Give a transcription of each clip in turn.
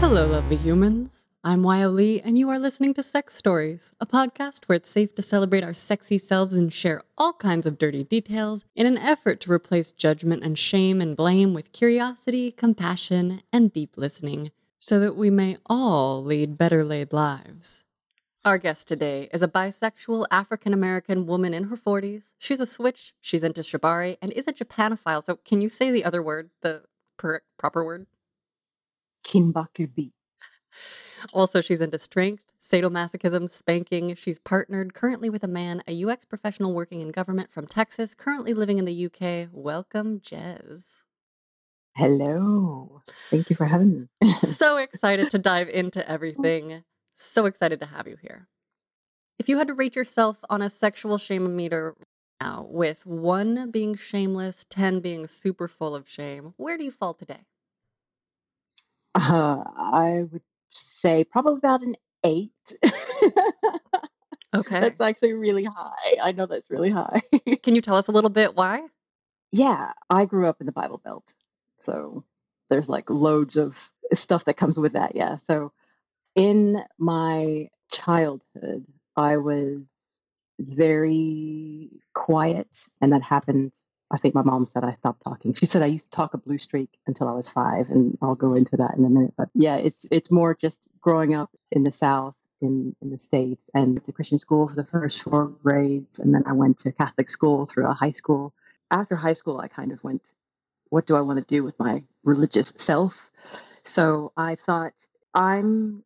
Hello, lovely humans. I'm Wyoh Lee, and you are listening to Sex Stories, a podcast where it's safe to celebrate our sexy selves and share all kinds of dirty details in an effort to replace judgment and shame and blame with curiosity, compassion, and deep listening, so that we may all lead better laid lives. Our guest today is a bisexual African American woman in her 40s. She's a switch, she's into shibari, and is a Japanophile. So, can you say the other word, the per- proper word? Kinbakubi. Also, she's into strength, sadomasochism, spanking. She's partnered currently with a man, a UX professional working in government from Texas, currently living in the UK. Welcome, Jezz. Hello. Thank you for having me. so excited to dive into everything. So excited to have you here. If you had to rate yourself on a sexual shame meter now, with one being shameless, 10 being super full of shame, where do you fall today? Uh, I would say probably about an eight. Okay. That's actually really high. I know that's really high. Can you tell us a little bit why? yeah, I grew up in the Bible Belt. So there's like loads of stuff that comes with that. Yeah. So in my childhood, I was very quiet, and that happened. I think my mom said I stopped talking. She said I used to talk a blue streak until I was five, and I'll go into that in a minute. But yeah, it's it's more just growing up in the South, in in the states, and to Christian school for the first four grades, and then I went to Catholic school through a high school. After high school, I kind of went, what do I want to do with my religious self? So I thought I'm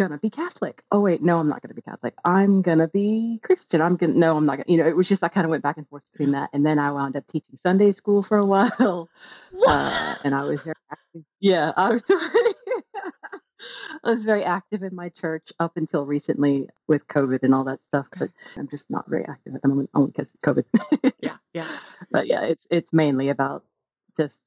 gonna be Catholic. Oh wait, no, I'm not gonna be Catholic. I'm gonna be Christian. I'm gonna no, I'm not gonna. You know, it was just I kind of went back and forth between that, and then I wound up teaching Sunday school for a while, uh, and I was very active. Yeah, I was. I was very active in my church up until recently with COVID and all that stuff, Okay. but I'm just not very active at the moment, only because of COVID. Yeah, yeah. but yeah, it's it's mainly about just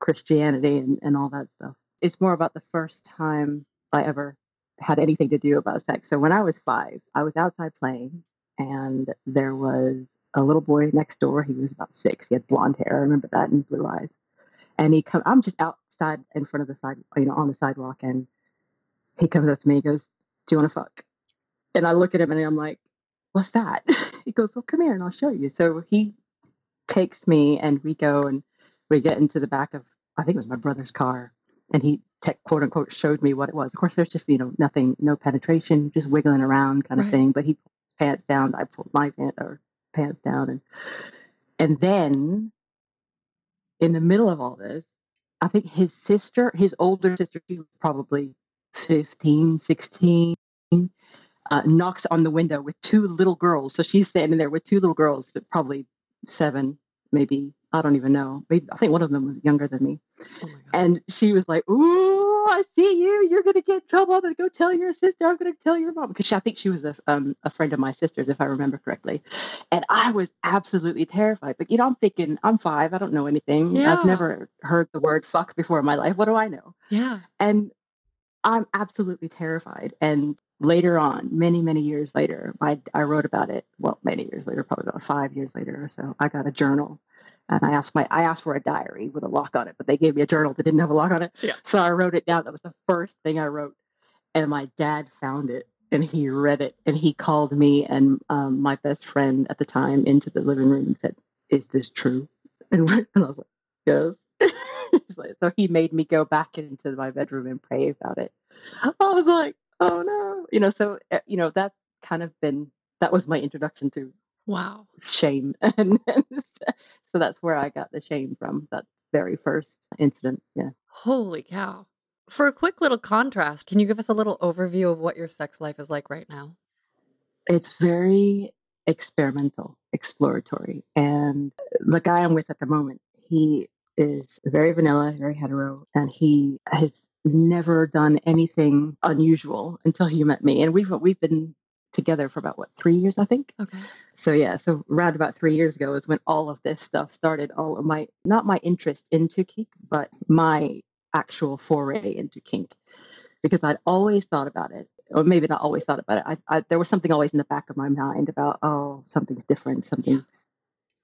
Christianity and, and all that stuff. It's more about the first time I ever had anything to do about sex. So when I was five, I was outside playing, and there was a little boy next door. He was about six. He had blonde hair. I remember that and blue eyes. And he come. I'm just outside in front of the side, you know, on the sidewalk, and he comes up to me. He goes, "Do you want to fuck?" And I look at him and I'm like, "What's that?" he goes, "Well, come here and I'll show you." So he takes me and we go and we get into the back of I think it was my brother's car and he te- quote unquote showed me what it was. Of course, there's just you know nothing, no penetration, just wiggling around kind of Right. thing. But he pulled his pants down, I pulled my pants or pants down, and and then in the middle of all this, I think his sister, his older sister, she was probably 15, 16, uh, knocks on the window with two little girls. So she's standing there with two little girls, probably seven, maybe. I don't even know. Maybe I think one of them was younger than me. Oh. And she was like, "Ooh, I see you. You're gonna get in trouble. I'm gonna go tell your sister. I'm gonna tell your mom." Because she, I think she was a um, a friend of my sister's, if I remember correctly. And I was absolutely terrified. But you know, I'm thinking, I'm five. I don't know anything. Yeah. I've never heard the word "fuck" before in my life. What do I know? Yeah. And I'm absolutely terrified. And later on, many, many years later, I, I wrote about it. Well, many years later, probably about five years later or so, I got a journal. And I asked my I asked for a diary with a lock on it, but they gave me a journal that didn't have a lock on it. Yeah. So I wrote it down. That was the first thing I wrote. And my dad found it and he read it and he called me and um, my best friend at the time into the living room and said, Is this true? And, and I was like, Yes. So he made me go back into my bedroom and pray about it. I was like, oh no, you know. So uh, you know that's kind of been that was my introduction to Wow. shame, and, so that's where I got the shame from. That very first incident. Yeah. Holy cow. For a quick little contrast, can you give us a little overview of what your sex life is like right now? It's very experimental, exploratory, and the guy I'm with at the moment, he is very vanilla, very hetero, and he has never done anything unusual until he met me. And we've we've been together for about what three years, I think. Okay. So yeah, so around about three years ago is when all of this stuff started. All of my not my interest into kink, but my actual foray into kink, because I'd always thought about it, or maybe not always thought about it. I, I there was something always in the back of my mind about oh something's different, something's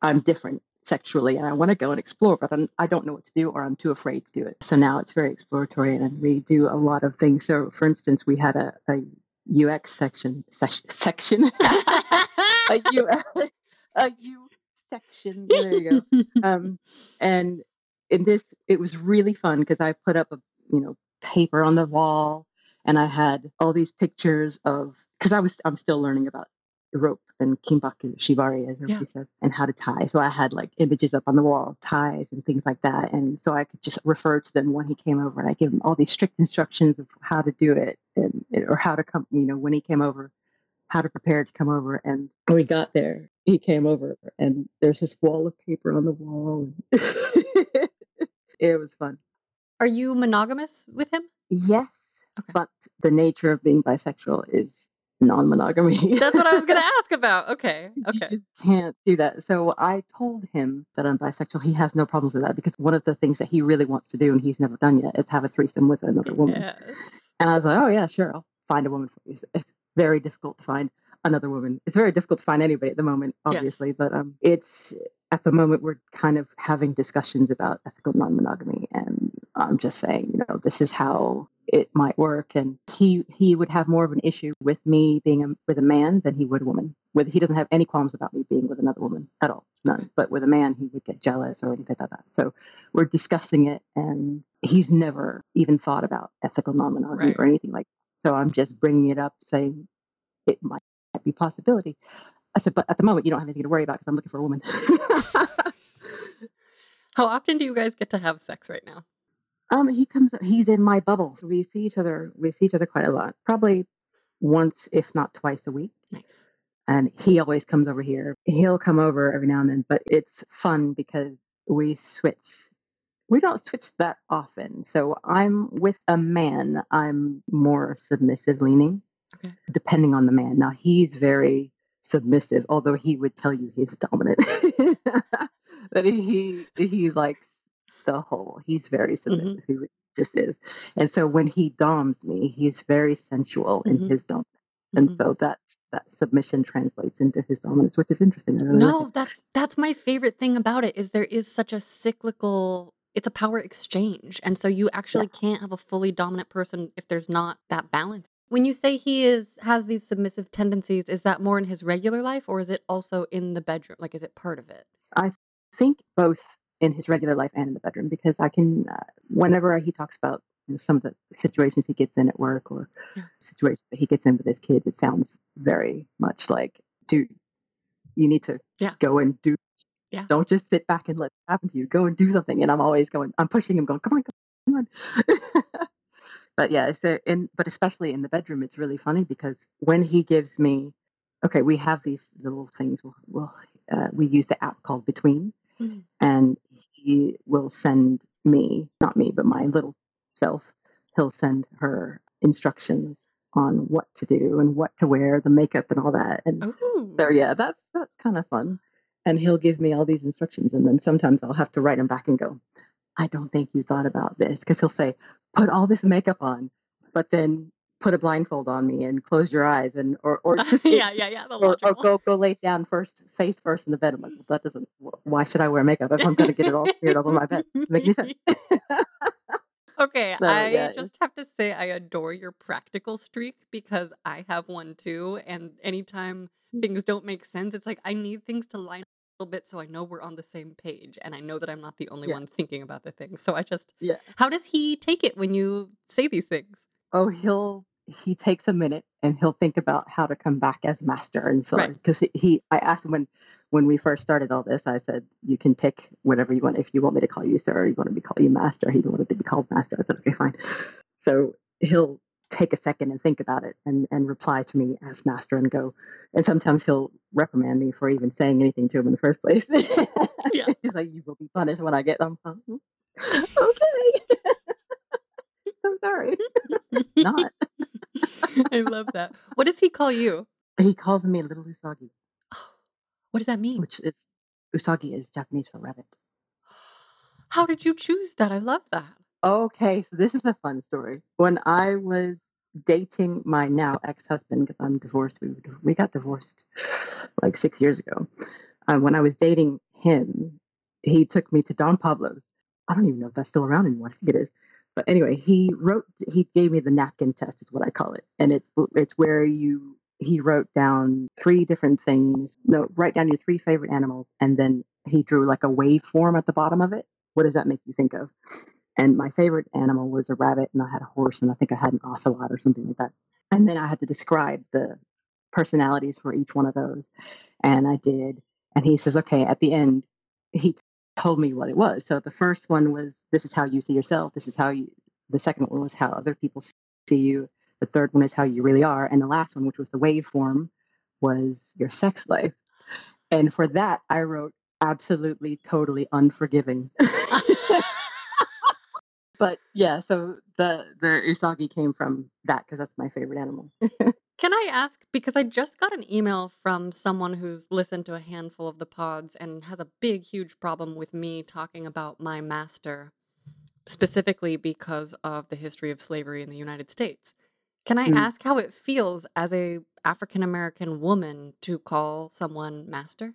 I'm different sexually and I want to go and explore, but I'm, I don't know what to do or I'm too afraid to do it. So now it's very exploratory and we do a lot of things. So, for instance, we had a, a UX section, section, a, U, a U section. There you go. Um, and in this, it was really fun because I put up a, you know, paper on the wall and I had all these pictures of, because I was, I'm still learning about rope and kinbaku, shibari, as everybody yeah. says, and how to tie. So I had like images up on the wall, ties and things like that. And so I could just refer to them when he came over and I gave him all these strict instructions of how to do it and or how to come, you know, when he came over, how to prepare to come over. And when we got there, he came over and there's this wall of paper on the wall. it was fun. Are you monogamous with him? Yes. Okay. But the nature of being bisexual is non-monogamy. That's what I was going to ask about. Okay. Okay. You just can't do that. So I told him that I'm bisexual. He has no problems with that because one of the things that he really wants to do and he's never done yet is have a threesome with another woman. Yes. And I was like, oh yeah, sure, I'll find a woman for you. It's very difficult to find another woman. It's very difficult to find anybody at the moment, obviously, yes. but um, it's at the moment we're kind of having discussions about ethical non-monogamy, and I'm just saying, you know, this is how it might work and he he would have more of an issue with me being a, with a man than he would a woman. With he doesn't have any qualms about me being with another woman at all none. But with a man he would get jealous or anything like that. So we're discussing it and he's never even thought about ethical non-monogamy right. or anything like that. so i'm just bringing it up saying it might be a possibility. I said but at the moment you don't have anything to worry about because i'm looking for a woman. How often do you guys get to have sex right now um, he comes. He's in my bubble. We see each other. We see each other quite a lot. Probably once, if not twice a week. Nice. And he always comes over here. He'll come over every now and then, but it's fun because we switch. We don't switch that often. So I'm with a man. I'm more submissive leaning, okay. depending on the man. Now he's very submissive, although he would tell you he's dominant. that he he likes the whole. He's very submissive. Mm-hmm. He just is. And so when he doms me, he's very sensual mm-hmm. in his dom. And mm-hmm. so that that submission translates into his dominance, which is interesting. No, like that's that's my favorite thing about it is there is such a cyclical it's a power exchange. And so you actually yeah. can't have a fully dominant person if there's not that balance. When you say he is has these submissive tendencies, is that more in his regular life or is it also in the bedroom? Like is it part of it? I think both in his regular life and in the bedroom because I can, uh, whenever he talks about you know, some of the situations he gets in at work or yeah. situations that he gets in with his kids, it sounds very much like, dude, you need to yeah. go and do. Yeah. Don't just sit back and let it happen to you. Go and do something. And I'm always going, I'm pushing him, going, come on, come on. but yeah, so in, but especially in the bedroom, it's really funny because when he gives me, okay, we have these little things. We'll, we'll uh, we use the app called Between, mm-hmm. and he will send me, not me, but my little self, he'll send her instructions on what to do and what to wear, the makeup and all that. And Ooh. so oh. yeah, that's that's kind of fun. And he'll give me all these instructions, and then sometimes I'll have to write him back and go, "I don't think you thought about this," because he'll say, "Put all this makeup on," but then put a blindfold on me and close your eyes and or or just yeah yeah yeah or, or, go go lay down first face first in the bed. I'm like, well, that doesn't. Why should I wear makeup if I'm going to get it all smeared over my bed? Make any sense? okay, so, I yeah. just have to say I adore your practical streak because I have one too. And anytime mm. things don't make sense, it's like I need things to line up a little bit so I know we're on the same page and I know that I'm not the only yeah. one thinking about the thing. So I just yeah. How does he take it when you say these things? Oh, he'll he takes a minute and he'll think about how to come back as master and so because right. he i asked him when when we first started all this i said you can pick whatever you want if you want me to call you sir or you want to be called you master he wanted to be called master i said okay fine so he'll take a second and think about it and, and reply to me as master and go. And sometimes he'll reprimand me for even saying anything to him in the first place. Yeah. He's like, you will be punished when I get them. okay. so sorry. Not. I love that. What does he call you? He calls me Little Usagi, What does that mean? which is Usagi is Japanese for rabbit. How did you choose that? I love that. Okay, so this is a fun story. When I was dating my now ex-husband, because I'm divorced, we, we got divorced like six years ago. Uh, when I was dating him, he took me to Don Pablo's. I don't even know if that's still around anymore. I think it is. But anyway, he wrote. He gave me the napkin test, is what I call it, and it's it's where you he wrote down three different things. No, write down your three favorite animals, and then he drew like a waveform at the bottom of it. What does that make you think of? And my favorite animal was a rabbit, and I had a horse, and I think I had an ocelot or something like that. And then I had to describe the personalities for each one of those, and I did. And he says, okay, at the end, he told me what it was. So the first one was, this is how you see yourself. This is how you. The second one was how other people see you. The third one is how you really are, and the last one, which was the waveform, was your sex life. And for that, I wrote absolutely, totally unforgiving. but yeah, so the the usagi came from that because that's my favorite animal. Can I ask? Because I just got an email from someone who's listened to a handful of the pods and has a big, huge problem with me talking about my master, specifically because of the history of slavery in the United States. Can I Mm. ask how it feels as a African American woman to call someone master?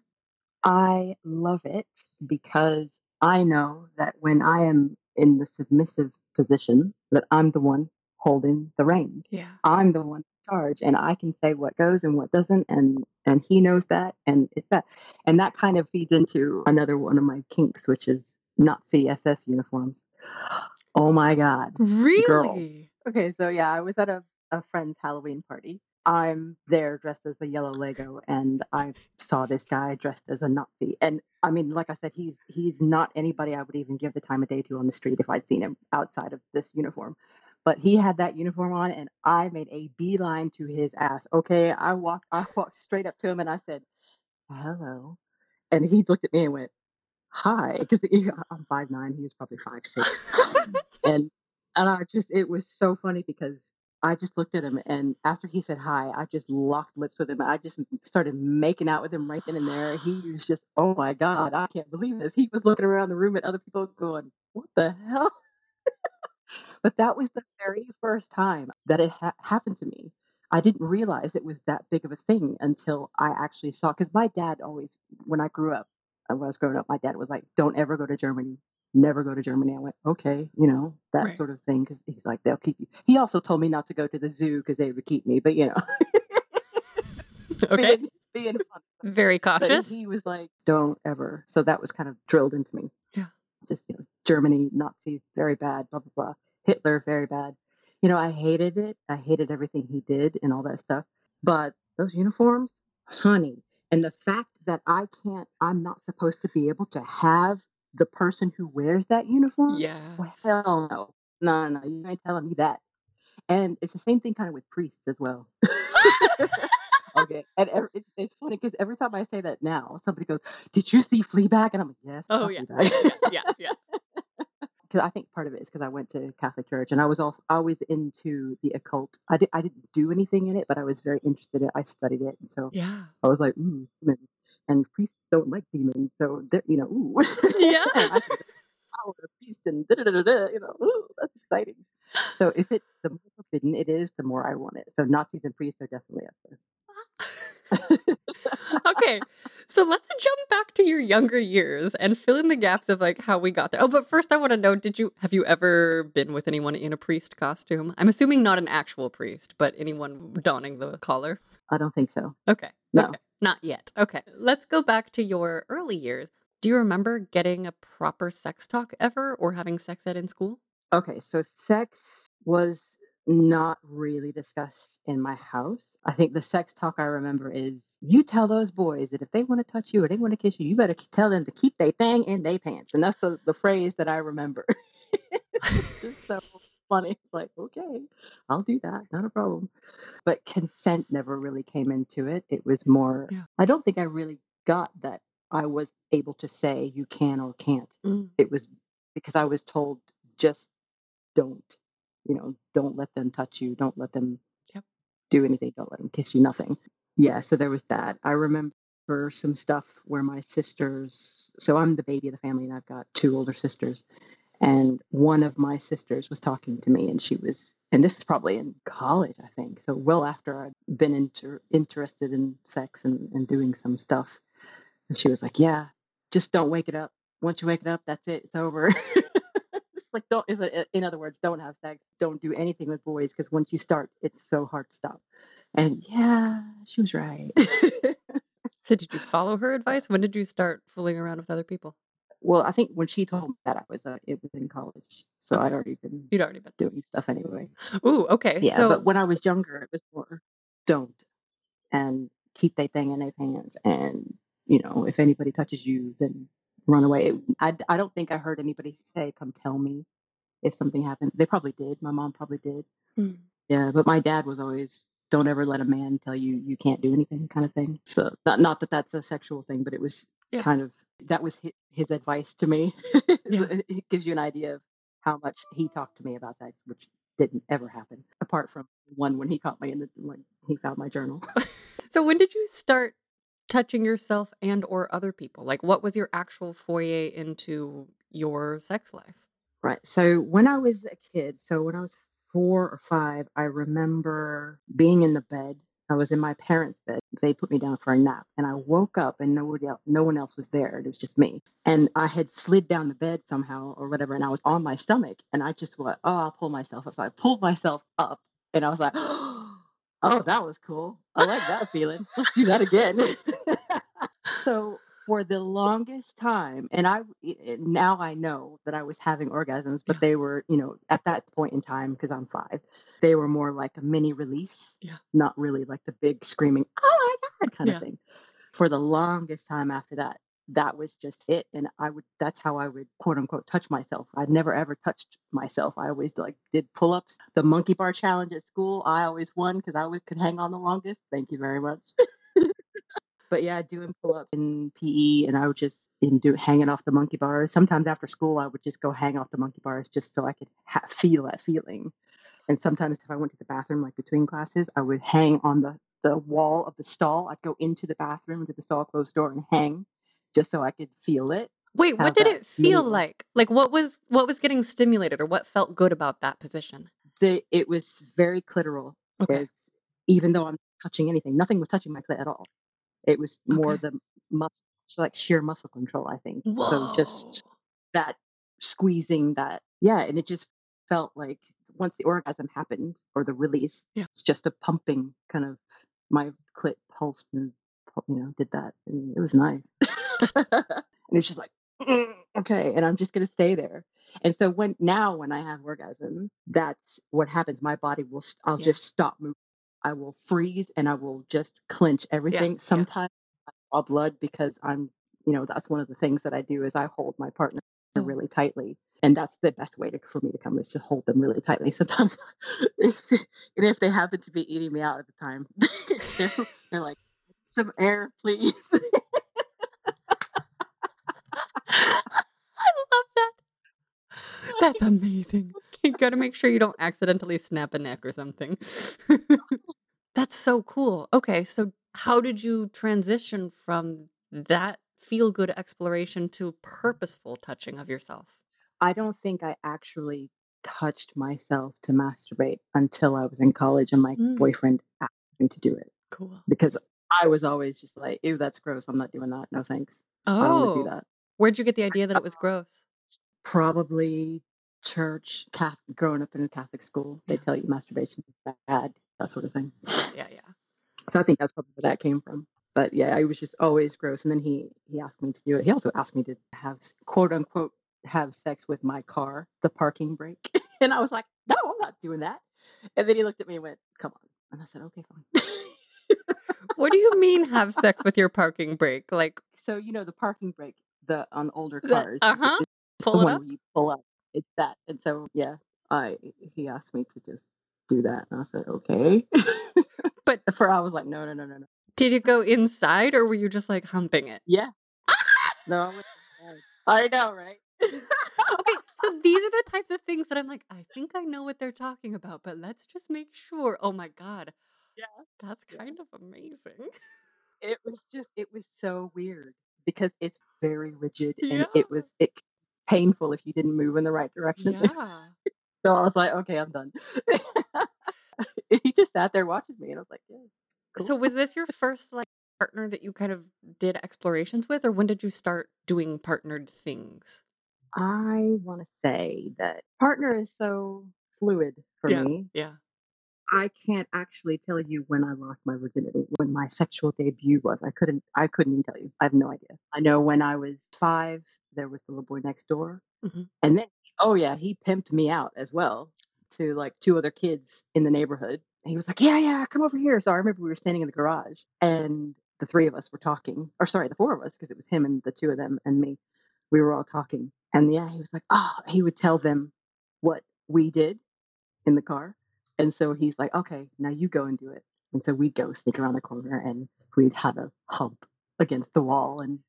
I love it because I know that when I am in the submissive position, that I'm the one holding the reins. Yeah. I'm the one in charge, and I can say what goes and what doesn't, and and he knows that, and it's that, and that kind of feeds into another one of my kinks, which is Nazi SS uniforms. Oh my God! Really? Okay, so yeah, I was at a, a friend's Halloween party. I'm there dressed as a yellow Lego, and I saw this guy dressed as a Nazi. And I mean, like I said, he's he's not anybody I would even give the time of day to on the street if I'd seen him outside of this uniform. But he had that uniform on, and I made a beeline to his ass. Okay, I walked I walked straight up to him, and I said, "Hello," and he looked at me and went, "Hi," because I'm five nine, he was probably five six and and I just it was so funny because I just looked at him and after he said hi, I just locked lips with him. I just started making out with him right then and there. He was just, oh my god, I can't believe this. He was looking around the room at other people going, what the hell? but that was the very first time that it ha- happened to me. I didn't realize it was that big of a thing until I actually saw. Because my dad always, when I grew up, uh, when I was growing up, my dad was like, "Don't ever go to Germany. Never go to Germany." I went, "Okay," you know that Right. sort of thing. Because he's like, "They'll keep you." He also told me not to go to the zoo because they would keep me. But you know, okay. being, being. Very But cautious. he was like, "Don't ever." So that was kind of drilled into me. Yeah. Just you know, Germany, Nazis, very bad. Blah blah blah. Hitler, very bad. You know, I hated it. I hated everything he did and all that stuff. But those uniforms, honey, and the fact that I can't, I'm not supposed to be able to have the person who wears that uniform. Yes. Well, hell no. No, no, you ain't telling me that. And it's the same thing kind of with priests as well. okay. And ev- it's, it's funny because every time I say that now, somebody goes, Did you see Fleabag? And I'm like, Yes. Oh yeah. Yeah, yeah, yeah, yeah. because I think part of it is because I went to Catholic church and I was also always into the occult. I did I didn't do anything in it, but I was very interested in it. I studied it, and so Yeah. I was like, mm, ooh, demons. And priests don't like demons, so they're you know, ooh, Yeah. I the power of priest and da da da da. You know, ooh, that's exciting. So if it the more forbidden it is, the more I want it. So Nazis and priests are definitely up there. okay. So let's jump back to your younger years and fill in the gaps of like how we got there. Oh, but first I want to know did you have you ever been with anyone in a priest costume? I'm assuming not an actual priest, but anyone donning the collar. I don't think so. Okay. No. Okay. Not yet. Okay. Let's go back to your early years. Do you remember getting a proper sex talk ever or having sex ed in school? Okay, so sex was not really discussed in my house. I think the sex talk I remember is you tell those boys that if they want to touch you or they want to kiss you, you better tell them to keep their thing in their pants. And that's the, the phrase that I remember. It's just so funny. Like, okay, I'll do that. Not a problem. But consent never really came into it. It was more, Yeah. I don't think I really got that I was able to say you can or can't. Mm. It was because I was told just don't, you know, don't let them touch you. Don't let them Yep. do anything. Don't let them kiss you. Nothing. Yeah. So there was that. I remember some stuff where my sisters, so I'm the baby of the family and I've got two older sisters. And one of my sisters was talking to me and she was, and this is probably in college, I think. So well after I'd been inter- interested in sex and, and doing some stuff. And she was like, yeah, just don't wake it up. Once you wake it up, that's it. It's over. like, don't, is it, in other words, don't have sex. Don't do anything with boys because once you start, it's so hard to stop. And yeah, she was right. So did you follow her advice? When did you start fooling around with other people? well, I think when she told me that, I was, uh, it was in college. So. I'd already been You'd already been. doing stuff anyway. Ooh, okay. Yeah, so but when I was younger, it was more don't and keep their thing in their pants. And, you know, if anybody touches you, then run away. I, I don't think I heard anybody say, come tell me if something happens. They probably did. My mom probably did. Mm. Yeah, but my dad was always, don't ever let a man tell you you can't do anything kind of thing. So not, not that that's a sexual thing, but it was Yeah. kind of, that was his, his advice to me. Yeah. it it gives you an idea of how much he talked to me about that, which didn't ever happen, apart from one when he caught me in the, when he found my journal. so when did you start touching yourself and or other people? Like what was your actual foyer into your sex life? Right. So when I was a kid, so when I was four or five, I remember being in the bed. I was in my parents' bed. They put me down for a nap, and I woke up, and nobody else, no one else was there. It was just me, and I had slid down the bed somehow or whatever, and I was on my stomach, and I just went, "Oh, I'll pull myself up." So I pulled myself up, and I was like, "Oh, that was cool. I like that feeling. Let's do that again." so for the longest time and i now i know that i was having orgasms but Yeah. they were you know at that point in time because i'm five they were more like a mini release Yeah. not really like the big screaming oh my god kind Yeah. of thing for the longest time after that that was just it and i would that's how i would quote unquote touch myself i'd never ever touched myself i always like did pull-ups the monkey bar challenge at school i always won because i always could hang on the longest thank you very much but yeah, doing pull ups in PE, and I would just in do hanging off the monkey bars. Sometimes after school, I would just go hang off the monkey bars just so I could ha- feel that feeling. And sometimes if I went to the bathroom, like between classes, I would hang on the the wall of the stall. I'd go into the bathroom, into the stall closed door, and hang just so I could feel it. Wait, what did it feel like? Like what was what was getting stimulated or what felt good about that position? The, it was very clitoral. Okay. Even though I'm touching anything, nothing was touching my clit at all. It was more Okay. the muscle, like sheer muscle control. I think. Whoa. So just that squeezing that yeah and it just felt like once the orgasm happened or the release Yeah. it's just a pumping kind of my clit pulsed and you know did that and it was nice and it's just like "Mm, okay and i'm just going to stay there and so when now when i have orgasms that's what happens my body will st- i'll Yeah. just stop moving i will freeze and i will just clench everything yeah. sometimes i draw blood because i'm you know that's one of the things that i do is i hold my partner Oh. really tightly and that's the best way to, for me to come is to hold them really tightly sometimes if, and if they happen to be eating me out at the time they're, they're like some air please I love that. That's amazing. You got to make sure you don't accidentally snap a neck or something. That's so cool. Okay, so how did you transition from that feel good exploration to purposeful touching of yourself? i don't think i actually touched myself to masturbate until i was in college and my Mm. boyfriend asked me to do it Cool. because i was always just like ew that's gross. I'm not doing that. No thanks. I don't want to do Oh, that. Where'd you get the idea that it was gross? probably church Catholic, growing up in a catholic school. They Yeah. tell you masturbation is bad that sort of thing. Yeah, yeah, yeah. so i think that's probably where that came from. But yeah i was just always gross. And then he he asked me to do it. He also asked me to have quote unquote have sex with my car the parking brake. And i was like no i'm not doing that. And then he looked at me and went come on. And i said okay fine What do you mean have sex with your parking brake? Like, so you know the parking brake the on older cars. Uh huh. the Pull it one up? you pull up it's that and so yeah I he asked me to just do that, and I said okay. But for I was like, no, no, no, no, no. did you go inside or were you just like humping it? Yeah, no, I went inside. I know, right? Okay, so these are the types of things that I'm like, I think I know what they're talking about, but let's just make sure. Oh my God, yeah, that's yeah. kind of amazing. It was just, it was so weird because it's very rigid, and Yeah. it was it painful if you didn't move in the right direction. Yeah. So I was like, okay, I'm done. he just sat there watching me, and I was like, yeah, cool. So was this your first like partner that you kind of did explorations with, or when did you start doing partnered things? I want to say that partner is so fluid for Yeah. me. Yeah. I can't actually tell you when I lost my virginity, when my sexual debut was. I couldn't. I couldn't even tell you. I have no idea. I know when I was five, there was the little boy next door, Mhm. and then oh yeah, he pimped me out as well to like two other kids in the neighborhood. And he was like, "Yeah, yeah, come over here." So I remember we were standing in the garage, and the three of us were talking, or sorry, the four of us, because it was him and the two of them and me. We were all talking, and yeah, he was like, "Oh," he would tell them what we did in the car. And so he's like, okay, now you go and do it. And so we'd go sneak around the corner and we'd have a hump against the wall and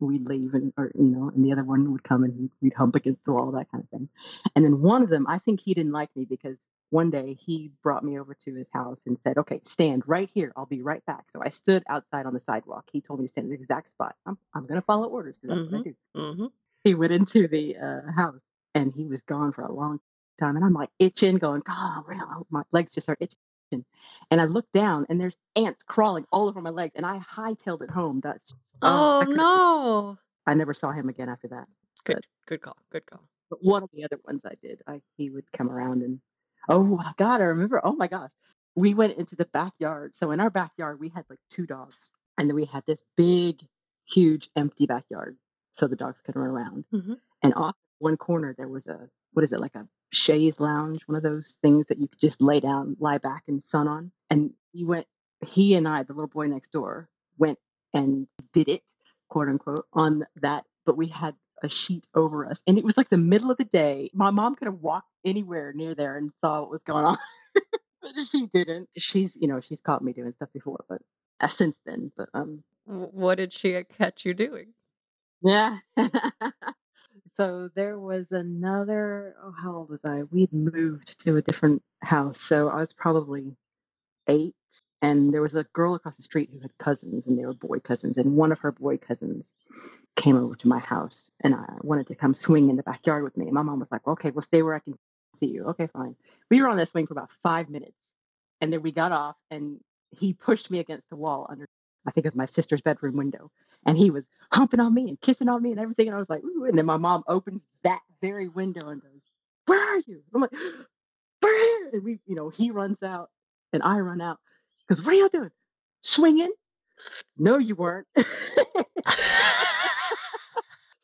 we'd leave and, or, you know, and the other one would come and we'd hump against the wall, that kind of thing. And then one of them, I think he didn't like me because one day he brought me over to his house and said, okay, stand right here. I'll be right back. So I stood outside on the sidewalk. He told me to stand in the exact spot. I'm, I'm going to follow orders because that's what I do Mm-hmm. he went into the uh, house and he was gone for a long time. And I'm like itching, going, God, real. My legs just are itching. And I look down and there's ants crawling all over my legs. And I hightailed it home. That's just, Oh I, no. I never saw him again after that. Good. Good call. Good call. But one of the other ones I did, I he would come around and oh my God, I remember. Oh my gosh. We went into the backyard. So in our backyard, we had like two dogs. And then we had this big, huge, empty backyard. So the dogs could run around. Mhm. And off one corner there was a what is it, like a chaise lounge, one of those things that you could just lay down, lie back and sun on. And he went he and I, the little boy next door, went and did it, quote unquote, on that. But we had a sheet over us. And it was like the middle of the day. My mom could have walked anywhere near there and saw what was going on. but she didn't. She's, you know, she's caught me doing stuff before, but uh, since then. But um What did she catch you doing? yeah. so there was another oh how old was I? We'd moved to a different house. So I was probably eight. And there was a girl across the street who had cousins, and they were boy cousins. And one of her boy cousins came over to my house, and I wanted to come swing in the backyard with me. And my mom was like, "Okay, well, stay where I can see you." Okay, fine. We were on that swing for about five minutes, and then we got off, and he pushed me against the wall under, I think it was my sister's bedroom window, and he was humping on me and kissing on me and everything. And I was like, Ooh. and then my mom opens that very window and goes, "Where are you?" I'm like, "We're here," and we, you know, he runs out, and I run out. because "What are y'all doing? Swinging?" No, you weren't.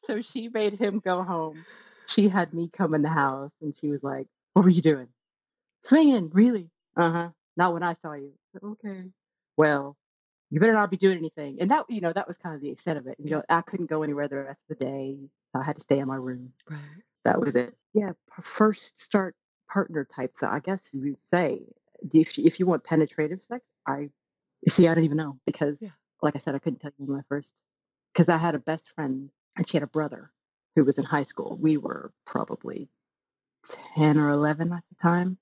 so she made him go home. She had me come in the house, and she was like, "What were you doing? Swinging? Really? Uh huh. Not when I saw you." Okay. Well, you better not be doing anything. And that, you know, that was kind of the extent of it. You know, I couldn't go anywhere the rest of the day. I had to stay in my room. right. That was it. Yeah, first start partner type. So I guess you would say, if you, if you want penetrative sex, I see. I don't even know because, Yeah. like I said, I couldn't tell you my first because I had a best friend and she had a brother who was in high school. We were probably ten or eleven at the time,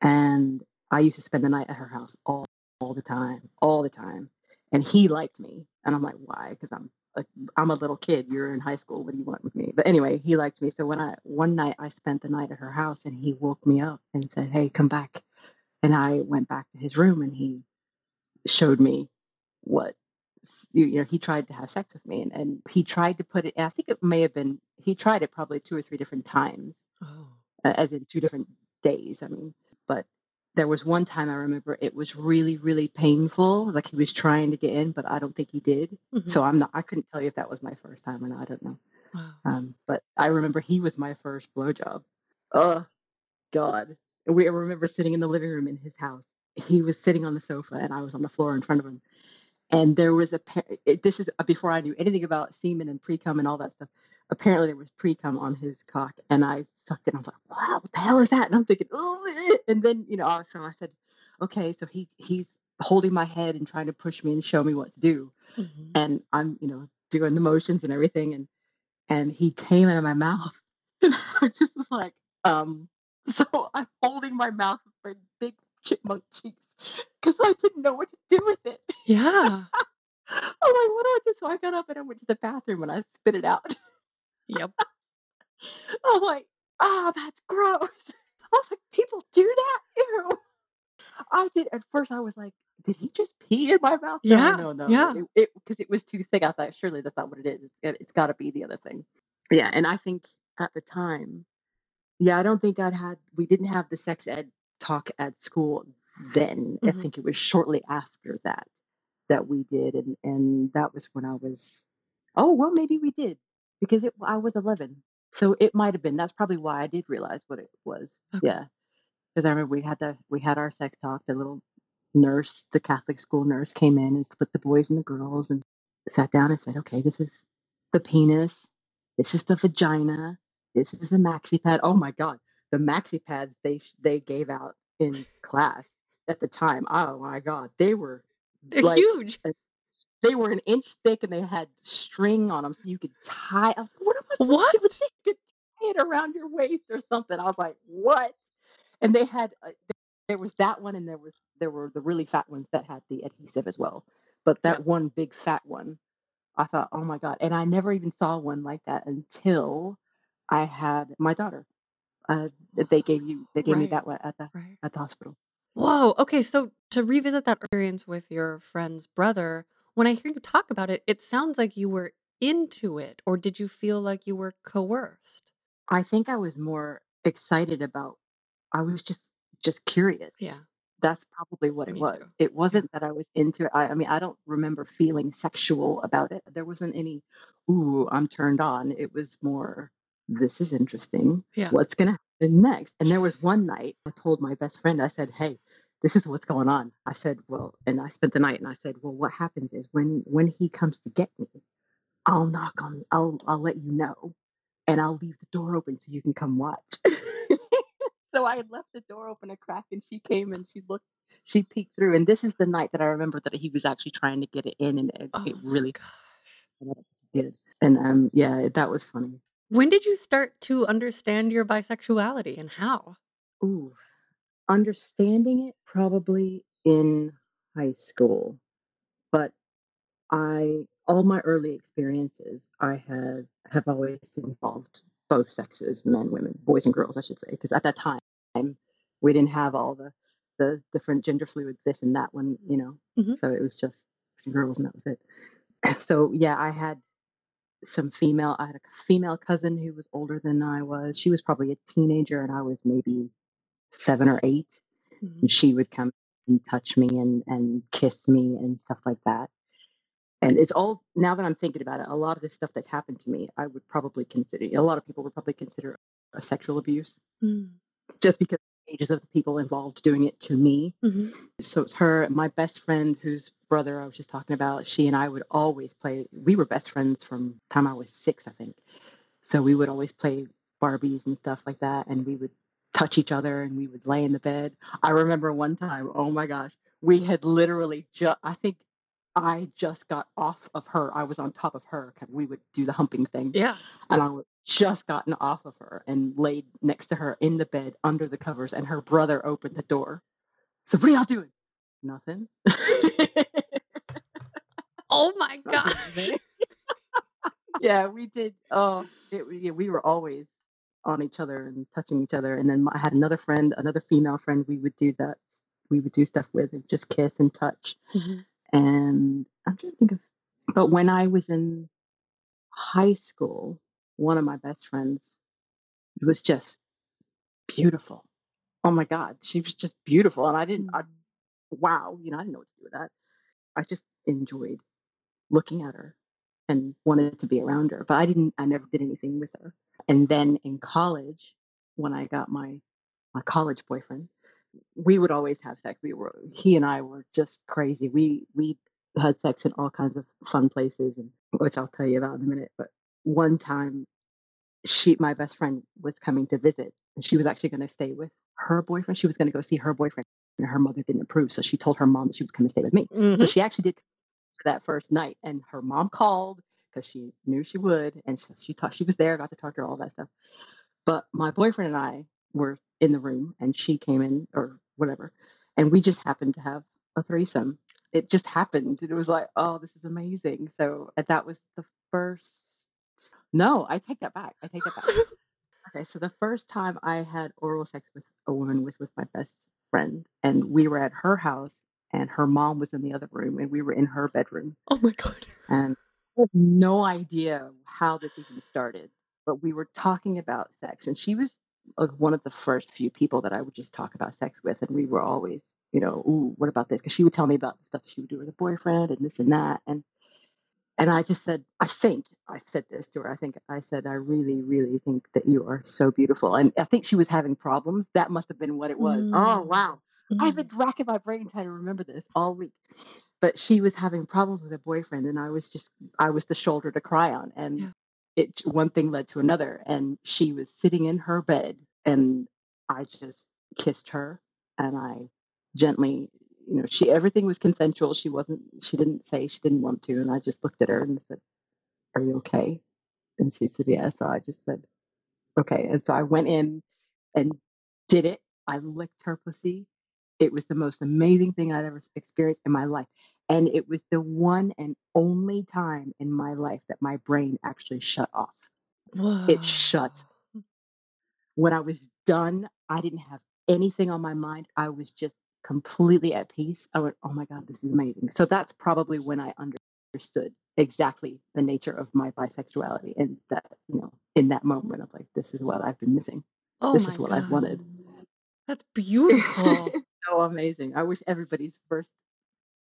and I used to spend the night at her house all all the time, all the time. And he liked me, and I'm like, why? Because I'm like, I'm a little kid. You're in high school. What do you want with me? But anyway, he liked me. So when I one night I spent the night at her house, and he woke me up and said, "Hey, come back." And I went back to his room, and he showed me what you know. He tried to have sex with me, and, and he tried to put it. I think it may have been he tried it probably two or three different times Oh. as in two different days. I mean, but there was one time I remember it was really, really painful. Like he was trying to get in, but I don't think he did. Mhm. So I'm not. I couldn't tell you if that was my first time or not. I don't know. Wow. Um, but I remember he was my first blowjob. Oh God! And we I remember sitting in the living room in his house. He was sitting on the sofa, and I was on the floor in front of him. And there was a. It, this is before I knew anything about semen and pre cum and all that stuff. Apparently, there was pre cum on his cock, and I sucked it. And I was like, wow, what the hell is that? And I'm thinking, oh, and then you know, so I said, okay, so he he's holding my head and trying to push me and show me what to do, Mhm. and I'm you know doing the motions and everything, and and he came out of my mouth, and I just was like, um, so I'm holding my mouth with my big chipmunk cheeks because I didn't know what to do with it. Yeah. I'm like, what do I do? So I got up and I went to the bathroom and I spit it out. Yep. I was like, oh, that's gross. I was like, people do that? Ew. I did. At first, I was like, did he just pee in my mouth? Yeah, No, no, no. yeah. It It because it, was too thick. I thought, surely that's not what it is. It's, it's got to be the other thing. Yeah. And I think at the time, yeah, I don't think I'd had, we didn't have the sex ed talk at school then. I Mhm. think it was shortly after that that we did. And, and that was when I was, oh, well, maybe we did because it, I was 11. So it might have been. That's probably why I did realize what it was. Okay. Yeah. Because I remember we had the, we had our sex talk. The little nurse, the Catholic school nurse came in and split the boys and the girls and sat down and said, okay, this is the penis. This is the vagina. This is a maxi pad. Oh my God. The maxi pads they, they gave out in class at the time. Oh my God. They were They're like, huge. They were an inch thick and they had string on them so you could tie. I was like, what am I What? to do? You could tie it around your waist or something. I was like, what? And they had uh, there was that one and there was there were the really fat ones that had the adhesive as well. But that Yep. one big fat one, I thought, oh my god! And I never even saw one like that until I had my daughter. Uh, they gave you they gave me that one at the Right. at the hospital. Whoa. Okay. So to revisit that experience with your friend's brother, when I hear you talk about it, it sounds like you were into it, or did you feel like you were coerced? I think I was more excited about. I was just just curious. Yeah. That's probably what it Me was. too. It wasn't that I was into it. I, I mean, I don't remember feeling sexual about it. There wasn't any, ooh, I'm turned on. It was more, this is interesting. Yeah. What's going to happen next? And there was one night I told my best friend, I said, hey, this is what's going on. I said, well, and I spent the night and I said, well, what happens is when when he comes to get me, I'll knock on, I'll I'll let you know, and I'll leave the door open so you can come watch. so I had left the door open a crack, and she came and she looked, she peeked through, and this is the night that I remember that he was actually trying to get it in, and it, Oh it really gosh. did. And um, yeah, that was funny. When did you start to understand your bisexuality and how? Ooh, understanding it probably in high school, but I all my early experiences I had have always involved both sexes, men, women, boys and girls, I should say, because at that time we didn't have all the the different gender fluid this and that one, you know. Mhm. So it was just girls and that was it. So yeah, I had some female I had a female cousin who was older than I was. She was probably a teenager and I was maybe seven or eight Mhm. and she would come and touch me and and kiss me and stuff like that. And it's all now that I'm thinking about it, a lot of the stuff that's happened to me, I would probably consider a lot of people would probably consider a sexual abuse Mm. just because the ages of the people involved doing it to me. Mhm. So it's her, my best friend, whose brother I was just talking about. She and I would always play. We were best friends from time I was six, I think. So we would always play Barbies and stuff like that, and we would touch each other and we would lay in the bed. I remember one time, oh my gosh, we had literally just. I think I just got off of her. I was on top of her. We would do the humping thing Yeah. and I would just gotten off of her and laid next to her in the bed under the covers, and her brother opened the door. So what are y'all doing? Nothing. Oh my gosh. yeah, we did. Oh, it, yeah, we were always on each other and touching each other. And then I had another friend, another female friend. We would do that. We would do stuff with and just kiss and touch. Mhm. And I'm trying to think of. But when I was in high school, one of my best friends was just beautiful. Oh my God, she was just beautiful, and I didn't. I, Mm. wow, you know, I didn't know what to do with that. I just enjoyed looking at her and wanted to be around her, but I didn't. I never did anything with her. And then in college, when I got my my college boyfriend, we would always have sex. We were he and I were just crazy. We we had sex in all kinds of fun places, and which I'll tell you about in a minute. But one time, she, my best friend, was coming to visit, and she was actually going to stay with her boyfriend. She was going to go see her boyfriend, and her mother didn't approve, so she told her mom that she was coming to stay with me. Mhm. So she actually did that first night, and her mom called because she knew she would, and she, she talked. She was there, got to talk to her, all that stuff. But my boyfriend and I were in the room, and she came in or whatever, and we just happened to have a threesome. It just happened. and It was like, oh, this is amazing. So that was the first. No, I take that back. I take that back. Okay, so the first time I had oral sex with a woman was with my best friend, and we were at her house, and her mom was in the other room, and we were in her bedroom, oh my god. and I have no idea how this even started, but we were talking about sex, and she was like one of the first few people that I would just talk about sex with, and we were always, you know, ooh, what about this? Because she would tell me about the stuff that she would do with a boyfriend and this and that, and and I just said, I think I said this to her. I think I said, I really, really think that you are so beautiful. And I think she was having problems. That must have been what it was. Oh, Mm. wow. I've been racking my brain trying to remember this all week. But she was having problems with her boyfriend, and I was just, I was the shoulder to cry on. And Yeah. it, one thing led to another. And she was sitting in her bed, and I just kissed her, and I gently, you know, she, everything was consensual. She wasn't, she didn't say she didn't want to. And I just looked at her and said, Are you okay? And she said, Yeah. So I just said, Okay. And so I went in and did it. I licked her pussy. It was the most amazing thing I'd ever experienced in my life. And it was the one and only time in my life that my brain actually shut off. It shut. When I was done, I didn't have anything on my mind. I was just completely at peace. I went, Oh my God, this is amazing. So that's probably when I understood exactly the nature of my bisexuality. And that, you know, in that moment of like, this is what I've been missing. Oh This is what god. I've wanted. That's beautiful. So amazing. I wish everybody's first,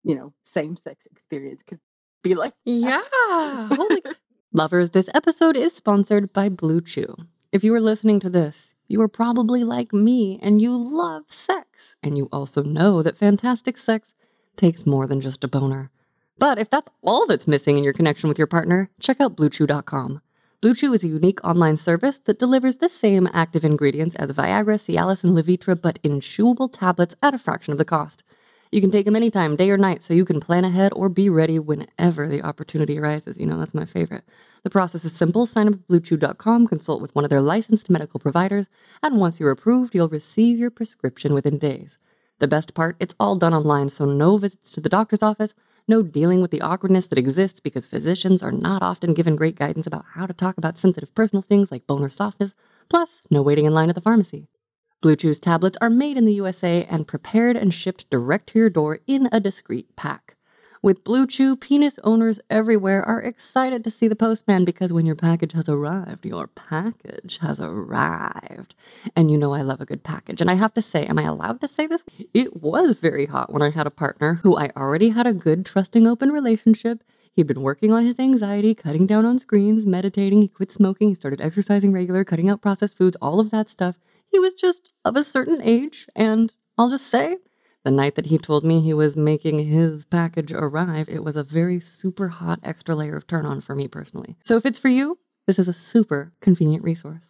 you know, same sex experience could be like that. yeah. Holy Lovers, this episode is sponsored by Blue Chew. If you are listening to this, you are probably like me and you love sex. And you also know that fantastic sex takes more than just a boner. But if that's all that's missing in your connection with your partner, check out BlueChew.com. Blue Chew is a unique online service that delivers the same active ingredients as Viagra, Cialis, and Levitra, but in chewable tablets at a fraction of the cost. You can take them anytime, day or night, so you can plan ahead or be ready whenever the opportunity arises. You know, that's my favorite. The process is simple. Sign up at bluechew.com, consult with one of their licensed medical providers, and once you're approved, you'll receive your prescription within days. The best part, it's all done online, so no visits to the doctor's office, no dealing with the awkwardness that exists because physicians are not often given great guidance about how to talk about sensitive personal things like bone or softness, plus, no waiting in line at the pharmacy. Blue Chew's tablets are made in the USA and prepared and shipped direct to your door in a discreet pack. With Blue Chew, penis owners everywhere are excited to see the postman because when your package has arrived, your package has arrived. And you know I love a good package. And I have to say, am I allowed to say this? It was very hot when I had a partner who I already had a good, trusting, open relationship. He'd been working on his anxiety, cutting down on screens, meditating, he quit smoking, he started exercising regular, cutting out processed foods, all of that stuff. He was just of a certain age, and I'll just say, the night that he told me he was making his package arrive, it was a very super hot extra layer of turn on for me personally. So if it's for you, this is a super convenient resource.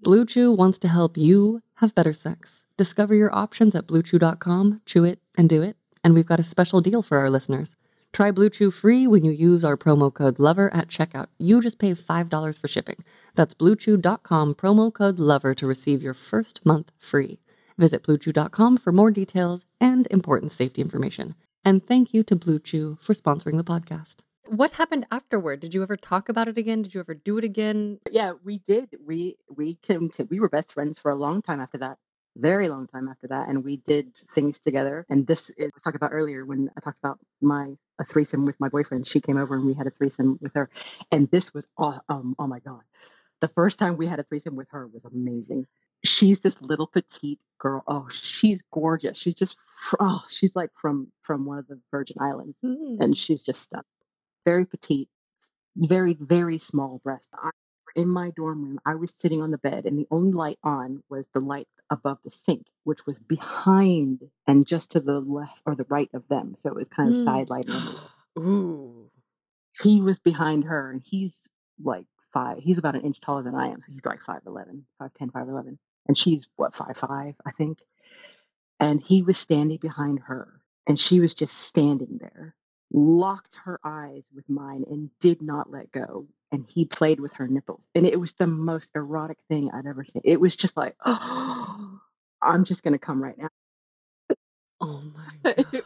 Blue Chew wants to help you have better sex. Discover your options at bluechew.com, chew it and do it. And we've got a special deal for our listeners. Try Blue Chew free when you use our promo code LOVER at checkout. You just pay $5 for shipping. That's bluechew.com, promo code LOVER to receive your first month free. Visit bluechew.com for more details and important safety information. And thank you to Blue Chew for sponsoring the podcast. What happened afterward? Did you ever talk about it again? Did you ever do it again? Yeah, we did. We we came to we were best friends for a long time after that. Very long time after that. And we did things together. And this I was talking about earlier when I talked about my a threesome with my boyfriend. She came over and we had a threesome with her. And this was aw- um, oh my God. The first time we had a threesome with her was amazing. She's this little petite girl. Oh, she's gorgeous. She's just oh, she's like from from one of the Virgin Islands. And she's just stunning. Very petite, very, very small breasts. I, in my dorm room, I was sitting on the bed, and the only light on was the light above the sink, which was behind and just to the left or the right of them. So it was kind of Mm. side lighting. Ooh. He was behind her, and he's like five. He's about an inch taller than I am, so he's like 5'11, 5'10, 5'11. And she's what, five five I think. And he was standing behind her, and she was just standing there, locked her eyes with mine, and did not let go. And he played with her nipples. And it was the most erotic thing I'd ever seen. It was just like, oh, I'm just going to come right now. Oh my god.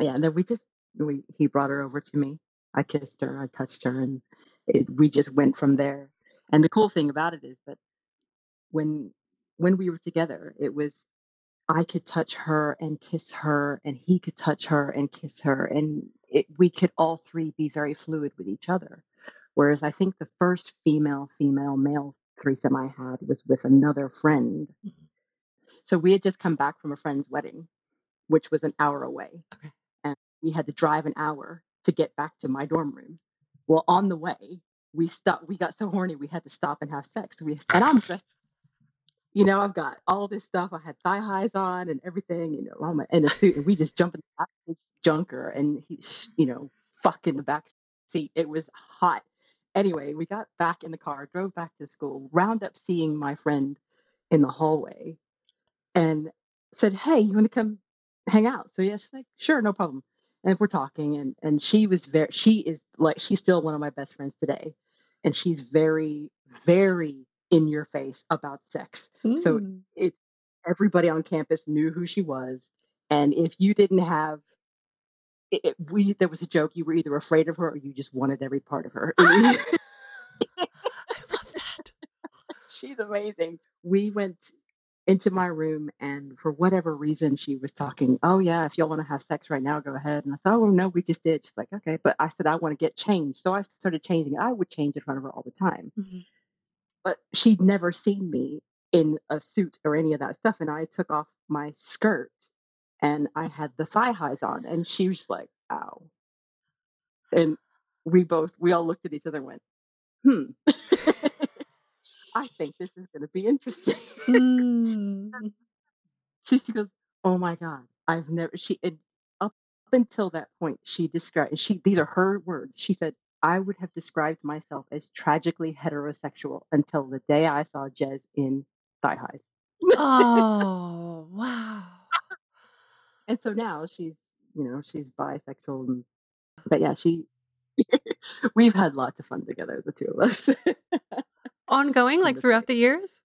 yeah, and then we just we he brought her over to me. I kissed her, I touched her, and it, we just went from there. And the cool thing about it is that when when we were together, it was I could touch her and kiss her, and he could touch her and kiss her, and it, we could all three be very fluid with each other. Whereas I think the first female, female, male threesome I had was with another friend. Mhm. So we had just come back from a friend's wedding, which was an hour away. Okay. And we had to drive an hour to get back to my dorm room. Well, on the way, we stopped. We got so horny, we had to stop and have sex. We and I'm dressed, you know, I've got all this stuff. I had thigh highs on and everything, you know, I'm in a suit, and we just jump in the back of this junker, and he, you know, fuck in the back seat. It was hot. Anyway, we got back in the car, drove back to school, round up seeing my friend in the hallway, and said, "Hey, you want to come hang out?" So yeah, she's like, "Sure, no problem." And we're talking, and and she was very, she is like, she's still one of my best friends today, and she's very, very in your face about sex. So Mm. it's everybody on campus knew who she was, and if you didn't have it, it- we there was a joke you were either afraid of her or you just wanted every part of her. I love that. she's amazing. We went into my room, and for whatever reason, she was talking. Oh yeah, if y'all want to have sex right now, go ahead. And I said, Oh no, we just did. She's like, Okay, but I said I want to get changed, so I started changing. I would change in front of her all the time, Mhm. But she'd never seen me in a suit or any of that stuff. And I took off my skirt, and I had the thigh highs on, and she was like, Ow. And we both, we all looked at each other and went, Hmm. I think this is going to be interesting. Mm. So she goes, "Oh my god, I've never." She and up until that point, she described. She these are her words. She said, "I would have described myself as tragically heterosexual until the day I saw Jezz in thigh highs." Oh wow. And so now she's, you know, she's bisexual. And, but yeah, she. we've had lots of fun together, the two of us. Ongoing, like throughout the years?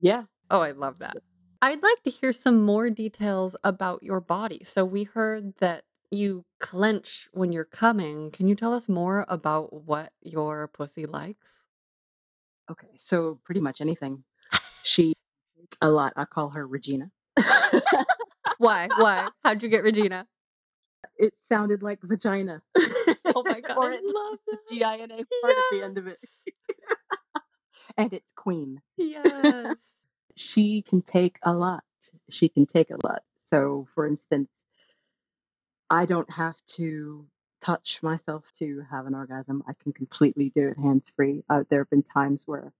yeah. Oh, I love that. I'd like to hear some more details about your body. So we heard that you clench when you're coming. Can you tell us more about what your pussy likes? Okay. So pretty much anything. She a lot. I call her Regina. Why? Why? How'd you get Regina? it sounded like vagina. Oh my god, I love the. G I N A part at the end of it. Yes. And it's queen. Yes. She can take a lot. She can take a lot. So, for instance, I don't have to touch myself to have an orgasm. I can completely do it hands free. Uh, there have been times where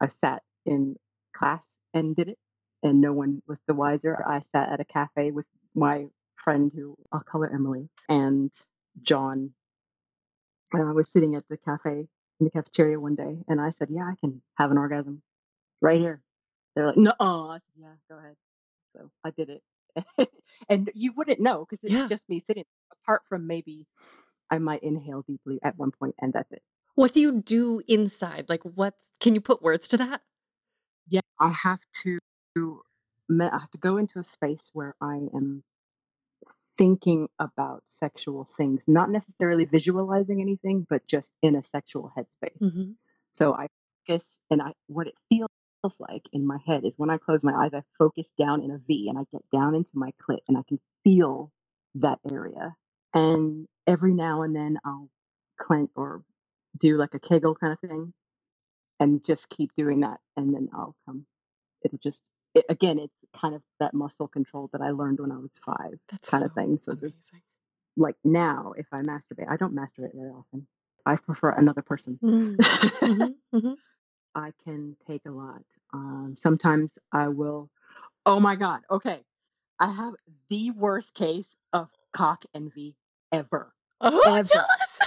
I sat in class and did it, and no one was the wiser. I sat at a cafe with my friend, who I'll call her Emily, and John. And I was sitting at the cafe in the cafeteria one day, and I said, "Yeah, I can have an orgasm right here." They're like, "No," I said, "Yeah, go ahead." So I did it, and you wouldn't know because it's Yeah. just me sitting. Apart from maybe I might inhale deeply at one point, and that's it. What do you do inside? Like what can you put words to that? Yeah, I have to. I have to go into a space where I am thinking about sexual things, not necessarily visualizing anything, but just in a sexual headspace. Mm-hmm. So I focus, and I what it feels like in my head is when I close my eyes, I focus down in a V, and I get down into my clit, and I can feel that area. And every now and then I'll clench or do like a kegel kind of thing, and just keep doing that, and then I'll come. It'll just it, again, it's kind of that muscle control that I learned when I was five, That's kind so of thing. So just like now, if I masturbate, I don't masturbate very often. I prefer another person. Mm. Mm-hmm. Mm-hmm. I can take a lot. Um, sometimes I will. Oh my God. Okay. I have the worst case of cock envy ever. Oh, Ever. tell us.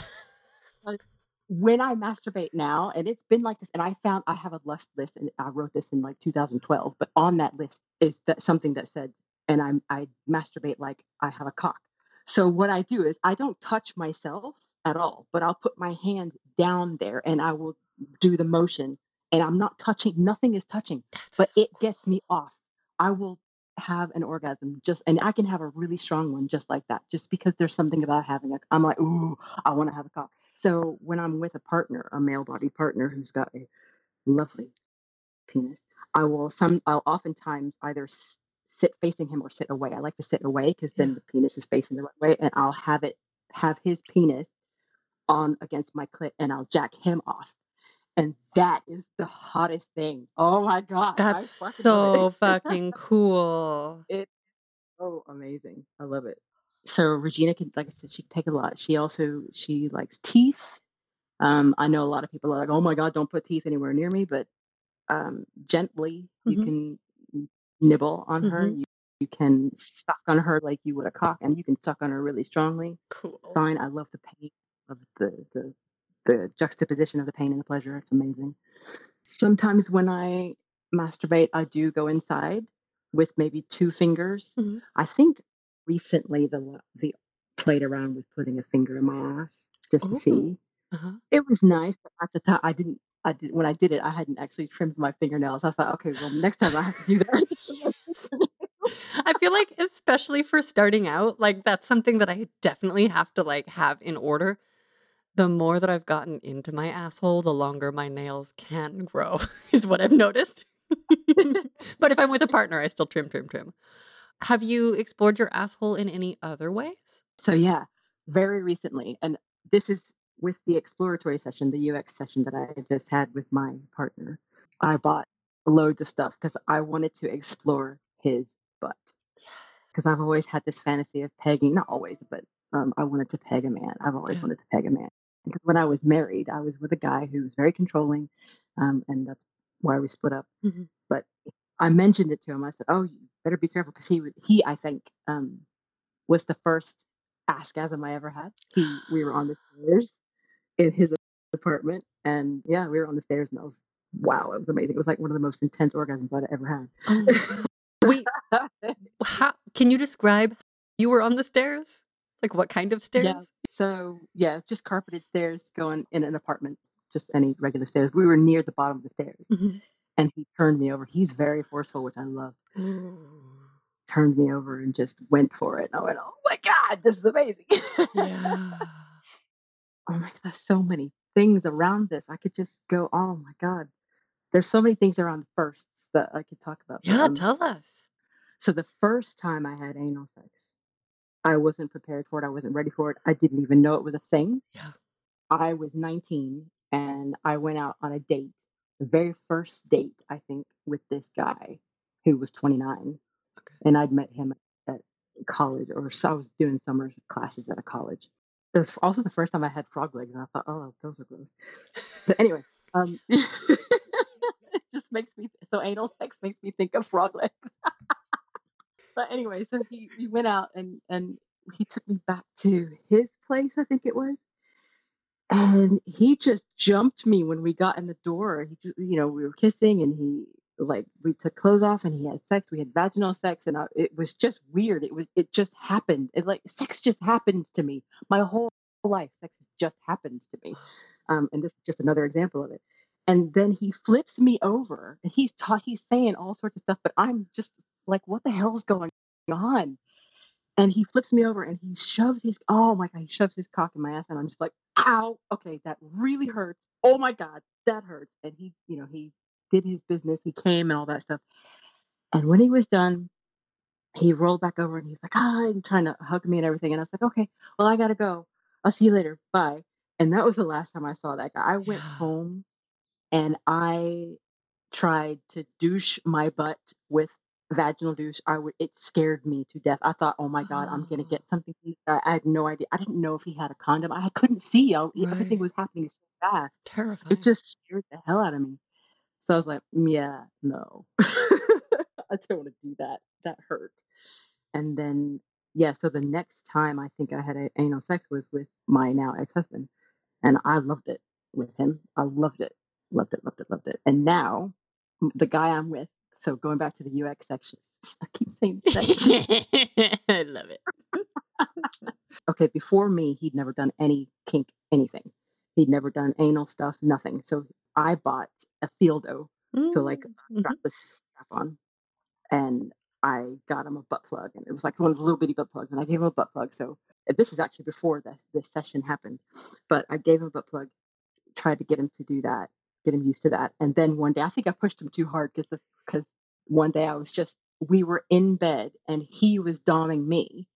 when I masturbate now, and it's been like this, and I found I have a lust list, and I wrote this in like 2012, but on that list is that something that said, and I'm I masturbate like I have a cock. So what I do is I don't touch myself at all, but I'll put my hand down there and I will do the motion, and I'm not touching. Nothing is touching, That's but so it cool. gets me off. I will have an orgasm just, and I can have a really strong one just like that, just because there's something about having a. I'm like, ooh, I want to have a cock. So when I'm with a partner, a male body partner who's got a lovely penis, I will some I'll oftentimes either sit facing him or sit away. I like to sit away because Yeah. then the penis is facing the right way, and I'll have it have his penis on against my clit, and I'll jack him off, and that is the hottest thing. Oh my god, I That's fucking love so it. fucking cool. it's so amazing. I love it. So Regina can, like I said, she can take a lot. She also she likes teeth. Um, I know a lot of people are like, "Oh my God, don't put teeth anywhere near me," but um, gently you Mhm. can nibble on her. Mhm. You you can suck on her like you would a cock, and you can suck on her really strongly. Cool. Fine. I love the pain of the the the juxtaposition of the pain and the pleasure. It's amazing. Sometimes when I masturbate, I do go inside with maybe two fingers. Mhm. I think recently the the played around with putting a finger in my ass just to see. Uh-huh. It was nice, but at the time I didn't. I did when I did it. I hadn't actually trimmed my fingernails. I was like, okay, well, next time I have to do that. I feel like especially for starting out, like that's something that I definitely have to like have in order. The more that I've gotten into my asshole, the longer my nails can grow, is what I've noticed. but if I'm with a partner, I still trim, trim, trim. Have you explored your asshole in any other ways? So yeah, very recently, and this is with the exploratory session, the UX session that I just had with my partner. I bought loads of stuff because I wanted to explore his butt. Because I've always had this fantasy of pegging, not always, but um, I wanted to peg a man. I've always Yeah. wanted to peg a man. Because when I was married, I was with a guy who was very controlling, um, and that's why we split up. Mhm. But I mentioned it to him. I said, "Oh, you better be careful," because he, he, I think, um, was the first askasm I ever had. He, we were on the stairs in his apartment, and yeah, we were on the stairs, and I was, wow, it was amazing. It was like one of the most intense orgasms I'd ever had. Oh. Wait, how, can you describe you were on the stairs? Like what kind of stairs? yeah. So yeah, just carpeted stairs going in an apartment, just any regular stairs. We were near the bottom of the stairs, Mhm. and he turned me over. He's very forceful, which I love. Ooh. Turned me over and just went for it. And I went, oh my god, this is amazing. Yeah. oh my god, there's so many things around this. I could just go, oh my god. There's so many things around the firsts that I could talk about. Yeah, um, tell us. so the first time I had anal sex, I wasn't prepared for it. I wasn't ready for it. I didn't even know it was a thing. Yeah. I was 19 and I went out on a date, the very first date, I think, with this guy who was 29. Okay. And I'd met him at college, or so I was doing summer classes at a college. It was also the first time I had frog legs, and I thought, oh, those are gross. But anyway, um, it just makes me so anal sex makes me think of frog legs. but anyway, so he we went out and and he took me back to his place, I think it was, and he just jumped me when we got in the door. He, you know, we were kissing, and he like we took clothes off, and he had sex. We had vaginal sex, and I, it was just weird. It was it just happened. It like sex just happened to me. My whole life, sex has just happened to me. Um, and this is just another example of it. And then he flips me over, and he's ta- he's saying all sorts of stuff, but I'm just like, what the hell's going on? And he flips me over and he shoves his oh my god, he shoves his cock in my ass, and I'm just like, ow, okay, that really hurts. Oh my god, that hurts. And he, you know, he did his business, he came and all that stuff. And when he was done, he rolled back over and he's like, ah, and trying to hug me and everything. And I was like, okay, well, I gotta go. I'll see you later. Bye. And that was the last time I saw that guy. I went home and I tried to douche my butt with vaginal douche. I would it scared me to death. I thought, oh my god, I'm gonna Oh. get something. I, I had no idea. I didn't know if he had a condom. I couldn't see. I, Everything was happening so fast. Terrifying. It just scared the hell out of me. So I was like, "Mm, yeah, no, I don't want to do that. That hurt. And then yeah, so the next time I think I had a, anal sex was with my now ex husband, and I loved it. with him. I loved it, loved it, loved it, loved it. And now the guy I'm with. So going back to the UX section, I keep saying section. I love it. okay, before me, he'd never done any kink anything. He'd never done anal stuff, nothing. So I bought a dildo, so like Mm, strap the strap on, and I got him a butt plug, and it was like one of those little bitty butt plugs, and I gave him a butt plug. So this is actually before this this session happened, but I gave him a butt plug, tried to get him to do that, get him used to that, and then one day I think I pushed him too hard because because one day I was just we were in bed and he was doming me,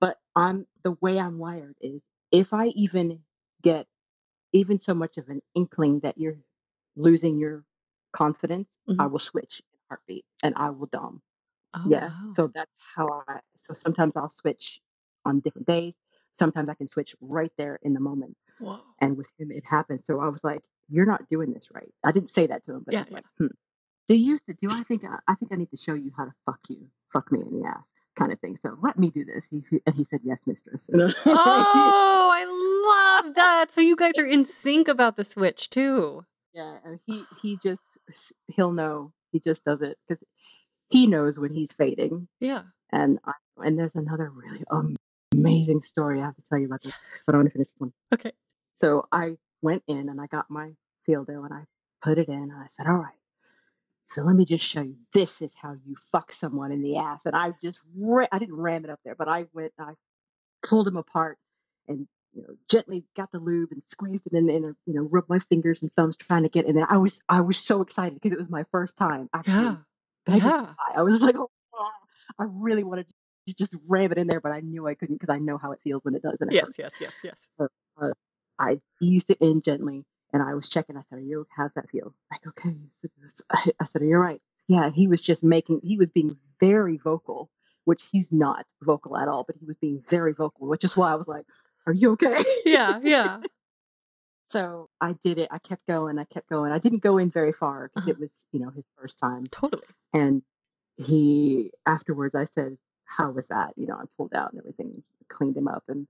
but I'm the way I'm wired is if I even get even so much of an inkling that you're losing your confidence, I Mhm. will switch in heartbeat and I will dom. Oh, Yeah. wow. So that's how I so sometimes I'll switch on different days. Sometimes I can switch right there in the moment. And with him it happened. So I was like, You're not doing this right. I didn't say that to him, but Yeah, was yeah. like, hmm. Do you do I think I, I think I need to show you how to fuck you, fuck me in the ass, kind of thing. So let me do this. He, he- and he said, Yes, mistress. And Oh, I love that. So you guys are in sync about the switch too. Yeah, and he he just he'll know. He just does it because he knows when he's fading. Yeah. And I, and there's another really um, amazing story I have to tell you about this, but I want to finish this one. Okay. So I went in and I got my field dildo and I put it in and I said, "All right, so let me just show you. This is how you fuck someone in the ass." And I just ra- I didn't ram it up there, but I went I pulled him apart and you know gently got the lube and squeezed it in there and you know rubbed my fingers and thumbs trying to get in there. I was I was so excited because it was my first time actually Yeah. pegging Yeah. I was like, oh, I really wanted to just ram it in there, but I knew I couldn't because I know how it feels when it does and it Yes, hurts. yes, yes, yes. Uh, I eased it in gently and I was checking. I said, Are you how's that feel? Like, okay. I said, Are you all right? Yeah, he was just making he was being very vocal, which he's not vocal at all, but he was being very vocal, which is why I was like, Are you okay? Yeah, yeah. so I did it. I kept going. I kept going. I didn't go in very far because Uh-huh. it was, you know, his first time. Totally. And he afterwards I said, How was that? You know, I pulled out and everything, cleaned him up and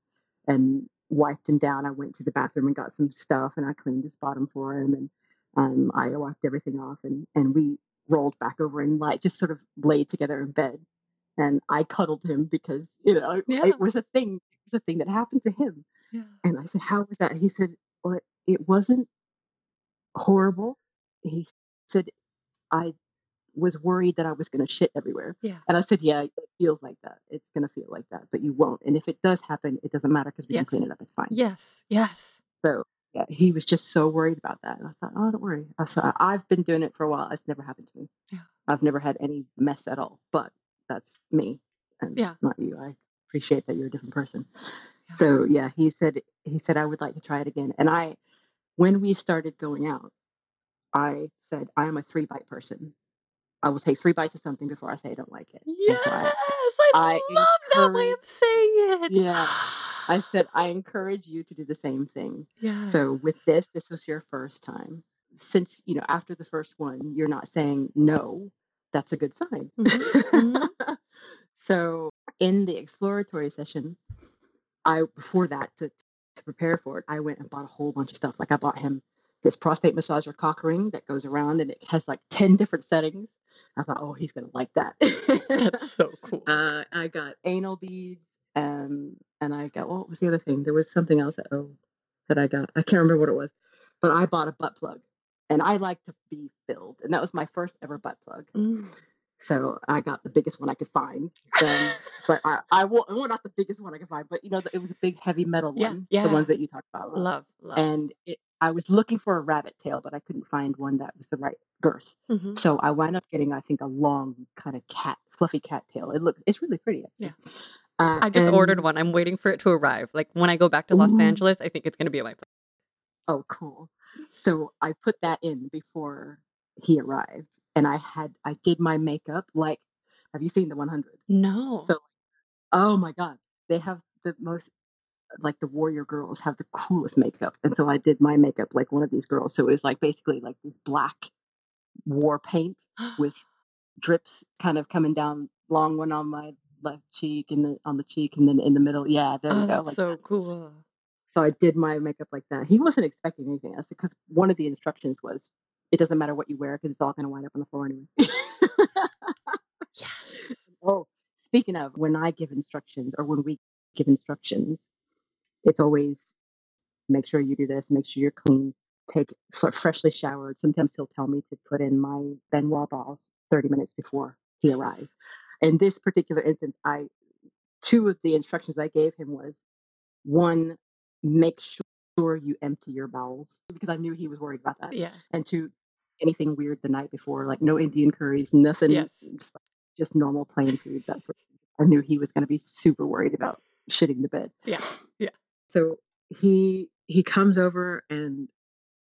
and wiped him down. I went to the bathroom and got some stuff and I cleaned his bottom for him and um, I wiped everything off and, and we rolled back over and like just sort of laid together in bed. And I cuddled him because, you know, Yeah. it was a thing. It was a thing that happened to him. Yeah. And I said, How was that? He said, Well, it, it wasn't horrible. He said, I was worried that I was going to shit everywhere. Yeah. And I said, Yeah, it feels like that. It's going to feel like that, but you won't. And if it does happen, it doesn't matter because we can clean it up. It's fine. Yes. Yes. So yeah, he was just so worried about that. And I thought, Oh, don't worry. I said, I've been doing it for a while. It's never happened to me. Yeah. I've never had any mess at all, but that's me and Yeah. not you. I appreciate that you're a different person. Yeah. So yeah, he said he said I would like to try it again. And I when we started going out, I said I am a three bite person. I will take three bites of something before I say I don't like it. Yes. so I, I, I love that way of saying it. yeah. I said I encourage you to do the same thing. Yes. So with this, this was your first time. Since you know after the first one, you're not saying no. That's a good sign. Mhm, so in the exploratory session, I before that to to prepare for it, I went and bought a whole bunch of stuff. Like I bought him this prostate massager cock ring that goes around and it has like ten different settings. I thought, oh, he's gonna like that. That's so cool. uh, I got anal beads, um, and I got what was the other thing? There was something else that oh that I got. I can't remember what it was, but I bought a butt plug, and I like to be filled, and that was my first ever butt plug. Mm. So I got the biggest one I could find. Um, but I, I well, not the biggest one I could find, but you know, it was a big heavy metal one, yeah. the ones that you talked about. Love, love. And it, I was looking for a rabbit tail, but I couldn't find one that was the right girth. Mhm. So I wound up getting, I think, a long kind of cat, fluffy cat tail. It looked, it's really pretty. Actually. Uh, I just ordered one. I'm waiting for it to arrive. Like when I go back to Los Ooh. Angeles, I think it's going to be at my place. Oh, cool. So I put that in before he arrived, and I had, I did my makeup like, have you seen the 100? No. So, oh my God, they have the most, like the warrior girls have the coolest makeup. And so I did my makeup like one of these girls. So it was like basically like this black war paint with drips kind of coming down, long one on my left cheek and then on the cheek and then in the middle. Yeah, there oh, we go. that's Like so cool. So I did my makeup like that. He wasn't expecting anything else because one of the instructions was it doesn't matter what you wear because it's all going to wind up on the floor anyway. Yes. oh, speaking of, when I give instructions or when we give instructions, it's always make sure you do this, make sure you're clean, take f- freshly showered. Sometimes he'll tell me to put in my Ben Wa balls 30 minutes before he arrives. In this particular instance, I two of the instructions I gave him was one, make sure you empty your bowels because I knew he was worried about that. Yeah. And two, anything weird the night before, like no Indian curries, nothing, Yes. just normal plain food. That's what I knew he was going to be super worried about shitting the bed. Yeah. Yeah. So he he comes over and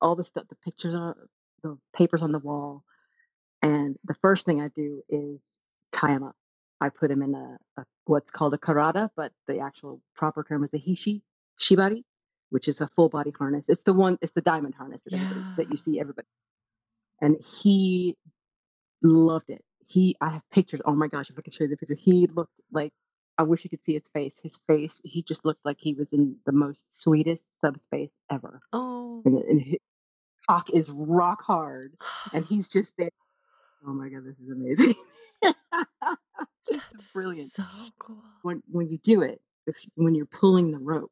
all the stuff, the pictures on the papers on the wall, and the first thing I do is tie him up. I put him in a, a what's called a karada, but the actual proper term is a hishi shibari, which is a full body harness. It's the one, it's the diamond harness that, everybody, that you see everybody. And he loved it. He, I have pictures. Oh my gosh, if I could show you the picture, he looked like I wish you could see his face. His face, he just looked like he was in the most sweetest subspace ever. Oh. And, and his cock is rock hard, and he's just there. Oh my god, this is amazing. That's brilliant. So cool. When when you do it, if when you're pulling the rope,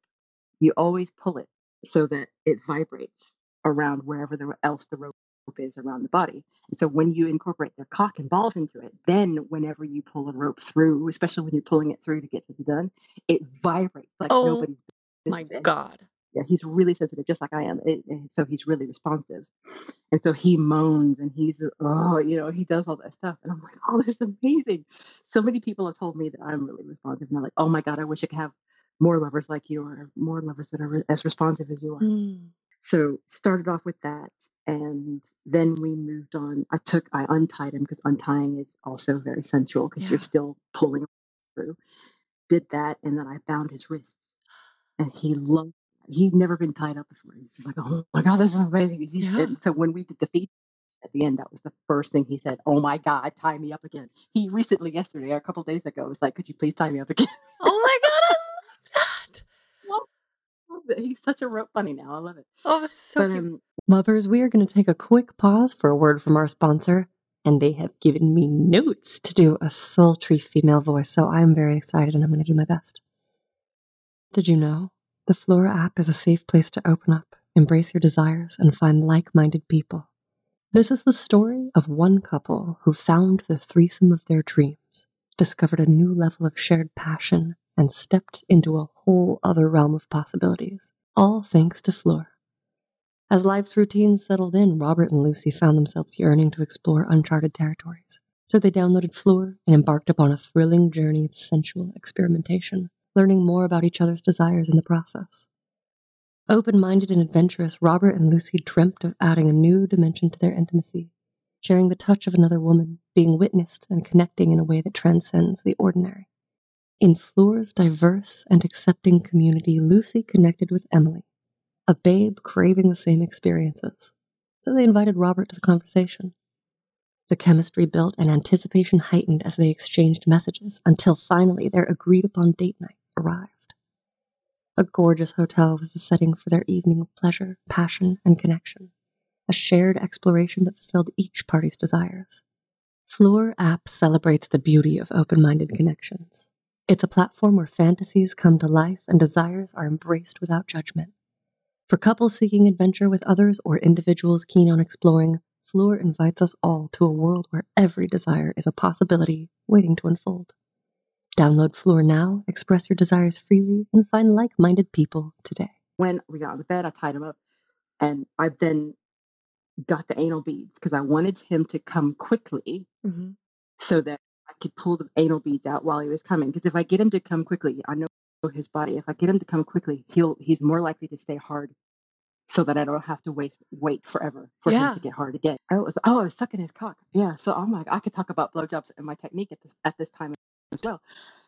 you always pull it so that it vibrates around wherever the else the rope is around the body. And so when you incorporate their cock and balls into it, then whenever you pull a rope through, especially when you're pulling it through to get to the done, it vibrates like Oh nobody's My business. God. yeah, he's really sensitive, just like I am. It, so he's really responsive. And so he moans and he's, oh, you know, he does all that stuff. And I'm like, oh, this is amazing. So many people have told me that I'm really responsive. And they're like, oh my God, I wish I could have more lovers like you or more lovers that are re- as responsive as you are. Mm. So started off with that. And then we moved on. I took, I untied him because untying is also very sensual because Yeah. you're still pulling through. Did that. And then I bound his wrists and he loved he's never been tied up before. He's just like, oh my god, this is amazing. Yeah. And so when we did the feed at the end, that was the first thing he said. Oh my god, tie me up again. He recently, yesterday, a couple days ago, was like, could you please tie me up again? Oh my God. I love that. he's such a rope bunny now. I love it. Oh, that's so but cute. um, Lovers, we are going to take a quick pause for a word from our sponsor, and they have given me notes to do a sultry female voice, so I'm very excited and I'm going to do my best. Did you know? The Flora app is a safe place to open up, embrace your desires, and find like minded people. This is the story of one couple who found the threesome of their dreams, discovered a new level of shared passion, and stepped into a whole other realm of possibilities, all thanks to Flora. As life's routines settled in, Robert and Lucy found themselves yearning to explore uncharted territories. So they downloaded Floor and embarked upon a thrilling journey of sensual experimentation, learning more about each other's desires in the process. Open minded and adventurous, Robert and Lucy dreamt of adding a new dimension to their intimacy, sharing the touch of another woman, being witnessed, and connecting in a way that transcends the ordinary. In Floor's diverse and accepting community, Lucy connected with Emily, a babe craving the same experiences. So they invited Robert to the conversation. The chemistry built and anticipation heightened as they exchanged messages until finally their agreed upon date night arrived. A gorgeous hotel was the setting for their evening of pleasure, passion, and connection, a shared exploration that fulfilled each party's desires. Floor app celebrates the beauty of open minded connections. It's a platform where fantasies come to life and desires are embraced without judgment. For couples seeking adventure with others or individuals keen on exploring, Floor invites us all to a world where every desire is a possibility waiting to unfold. Download Floor now, express your desires freely, and find like minded people today. when we got on the bed, I tied him up, and I then got the anal beads because I wanted him to come quickly Mm-hmm. so that could pull the anal beads out while he was coming. Because if I get him to come quickly, I know his body. If I get him to come quickly, he'll he's more likely to stay hard, so that I don't have to wait wait forever for Yeah. him to get hard again. I was oh I was sucking his cock. Yeah, so oh I'm like I could talk about blowjobs and my technique at this at this time as well.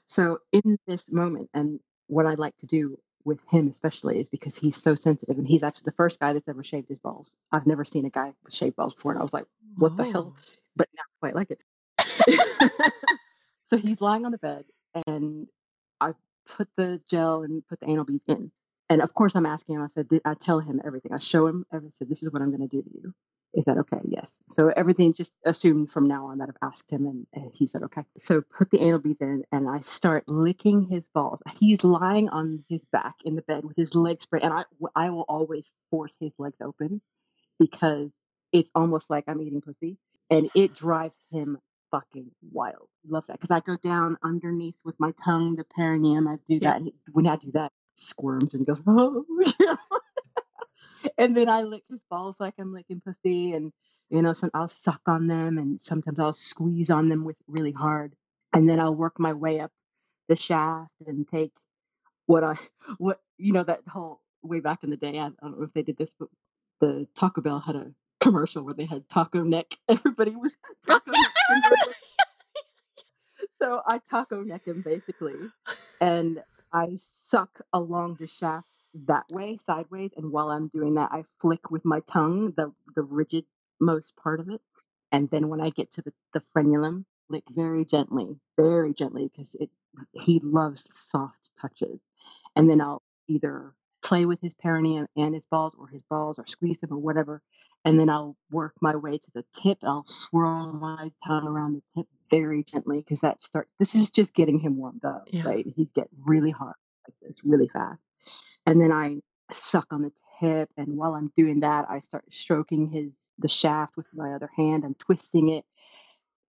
So in this moment, and what I like to do with him especially is because he's so sensitive, and he's actually the first guy that's ever shaved his balls. I've never seen a guy with shaved balls before, and I was like, what the hell? Oh. but now I quite like it. so he's lying on the bed, and I put the gel and put the anal beads in. And of course, I'm asking him. I said, I tell him everything. I show him everything. I said, this is what I'm going to do to you. Is that okay? Yes. So everything just assumed from now on that I've asked him and, and he said, okay. So put the anal beads in and I start licking his balls. He's lying on his back in the bed with his legs spread. And I, I will always force his legs open because it's almost like I'm eating pussy and it drives him fucking wild. Love that. Because I go down underneath with my tongue, the perineum. I do that. When I do that, he squirms and goes, oh. and then I lick his balls like I'm licking pussy. And, you know, some, I'll suck on them and sometimes I'll squeeze on them with really hard. And then I'll work my way up the shaft and take what I, what, you know, that whole way back in the day. I, I don't know if they did this, but the Taco Bell had a commercial where they had taco neck. Everybody was oh, taco neck. so I taco neck him basically, and I suck along the shaft that way, sideways. And while I'm doing that, I flick with my tongue the the rigid most part of it, and then when I get to the the frenulum, lick very gently, very gently, because it he loves soft touches, and then I'll either play with his perineum and his balls, or his balls, or squeeze them, or whatever. And then I'll work my way to the tip. I'll swirl my tongue around the tip very gently because that starts. This is just getting him warmed up, Yeah. right? He's getting really hard like this, really fast. And then I suck on the tip, and while I'm doing that, I start stroking his the shaft with my other hand. I'm twisting it,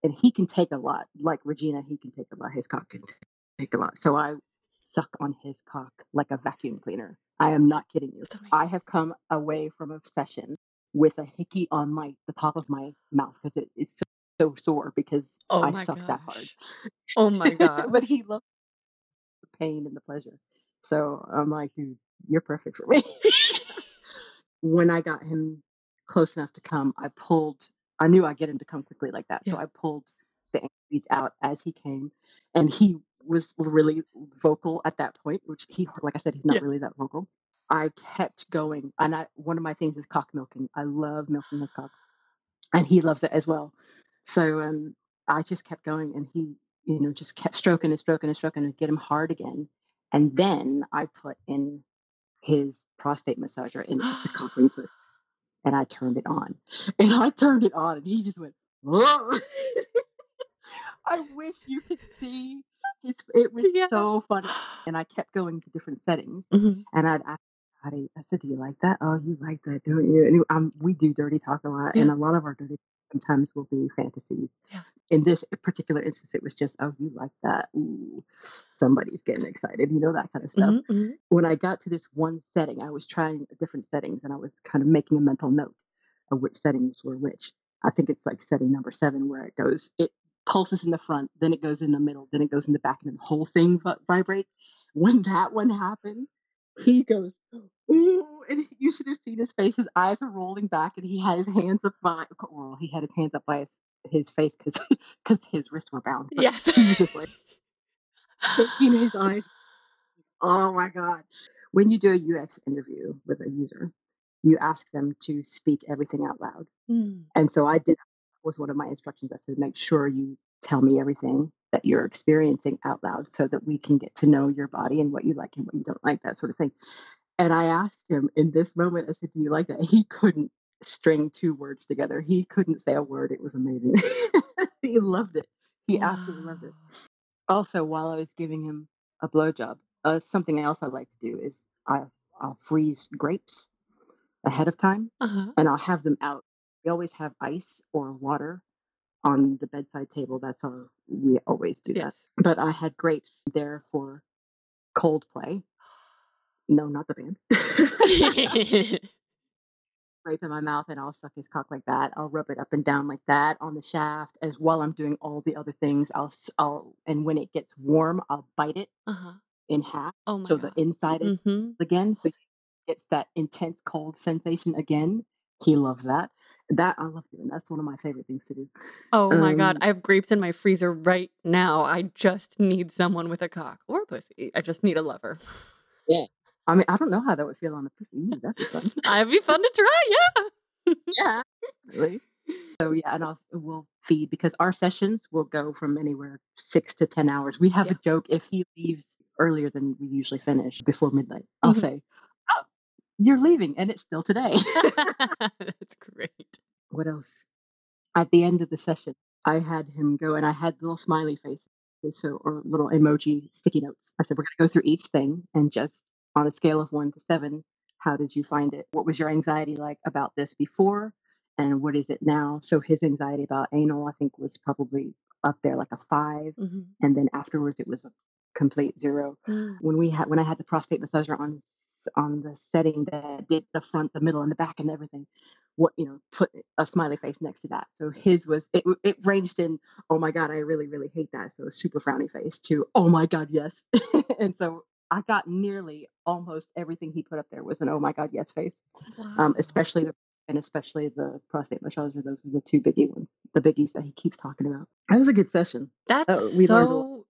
and he can take a lot. Like Regina, he can take a lot. His cock can take a lot. So I suck on his cock like a vacuum cleaner. I am not kidding you. I have come away from a session with a hickey on my the top of my mouth because it, it's so, so sore because oh I my suck that hard. Oh my god. but he loves the pain and the pleasure. So I'm like, dude, you're perfect for me. when I got him close enough to come, I pulled. I knew I'd get him to come quickly like that, so I pulled the beads out as he came, and he was really vocal at that point. Which he, like I said, he's not Yeah. really that vocal. I kept going, and I one of my things is cock milking. I love milking his cock, and he loves it as well. So um, I just kept going, and he, you know, just kept stroking and stroking and stroking and get him hard again. And then I put in his prostate massager, and it's a cock ring switch, and I turned it on, and I turned it on, and he just went, "Whoa!" I wish you could see his. It was Yeah. so funny, and I kept going to different settings, Mhm. and I'd ask. Patty, I said, "Do you like that? Oh, you like that, don't you?" And um, we do dirty talk a lot, and a lot of our dirty sometimes will be fantasies. Yeah. In this particular instance, it was just, "Oh, you like that? Ooh, somebody's getting excited," you know that kind of stuff. Mhm, mhm. When I got to this one setting, I was trying different settings, and I was kind of making a mental note of which settings were which. I think it's like setting number seven, where it goes, it pulses in the front, then it goes in the middle, then it goes in the back, and then the whole thing vi- vibrates. When that one happened, he goes, ooh, and you should have seen his face. His eyes are rolling back, and he had his hands up by, well, he had his hands up by his, his face because because his wrists were bound. Yes. he was just like shaking his eyes. Oh my god! When you do a UX interview with a user, you ask them to speak everything out loud. Mm. And so I did was one of my instructions. I said, make sure you tell me everything that you're experiencing out loud so that we can get to know your body and what you like and what you don't like, that sort of thing. And I asked him in this moment, I said, Do you like that? He couldn't string two words together. He couldn't say a word. It was amazing. he loved it. He absolutely loved it. Also, while I was giving him a blowjob, uh, something else I like to do is I, I'll freeze grapes ahead of time Uh-huh. and I'll have them out. We always have ice or water on the bedside table. That's our, we always do that. Yes. But I had grapes there for Coldplay. No, not the band. Grape in my mouth and I'll suck his cock like that. I'll rub it up and down like that on the shaft as while I'm doing all the other things. I'll, I'll, and when it gets warm, I'll bite it uh-huh. in half. Oh my so god. the inside is hmm again. So it's that intense cold sensation again. He loves that. That I love doing. That's one of my favorite things to do. Oh my god. Um, I have grapes in my freezer right now. I just need someone with a cock or a pussy. I just need a lover. Yeah. I mean, I don't know how that would feel on a pussy. Ooh, that'd be fun. I'd be fun to try, yeah. yeah. Really. So yeah, and I'll we'll feed because our sessions will go from anywhere six to ten hours. We have Yeah. a joke if he leaves earlier than we usually finish before midnight. I'll Mhm. say, you're leaving, and it's still today. That's great. what else? At the end of the session, I had him go, and I had little smiley faces, so or little emoji sticky notes. I said, "We're going to go through each thing, and just on a scale of one to seven, how did you find it? What was your anxiety like about this before, and what is it now?" So his anxiety about anal, I think, was probably up there like a 5 Mhm. and then afterwards it was a complete zero Mm. when we had when I had the prostate massager on on the setting that did the front, the middle, and the back and everything, what you know, put a smiley face next to that. So his was it it ranged in, oh my god, I really really hate that. So a super frowny face to oh my god, yes. and so I got nearly almost everything he put up there was an oh my god, yes face. Um, especially the and especially the prostate massager. Those were the two biggie ones, the biggies that he keeps talking about. That was a good session. That's Uh, so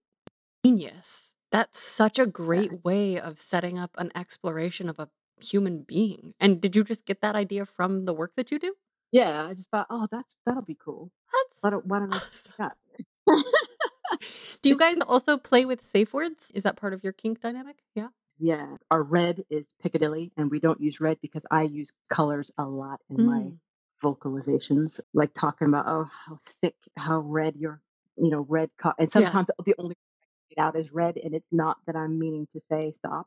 genius. That's such a Yeah. great way of setting up an exploration of a human being. And did you just get that idea from the work that you do? Yeah, I just thought, oh, that's that'll be cool. Why That's don't why don't I awesome. yeah. Do you guys also play with safe words? Is that part of your kink dynamic? Yeah. yeah. Our red is Piccadilly, and we don't use red because I use colors a lot in my Mm. vocalizations, like talking about oh how thick, how red your you know red co- and Yeah. sometimes the only out is red, and it's not that I'm meaning to say stop.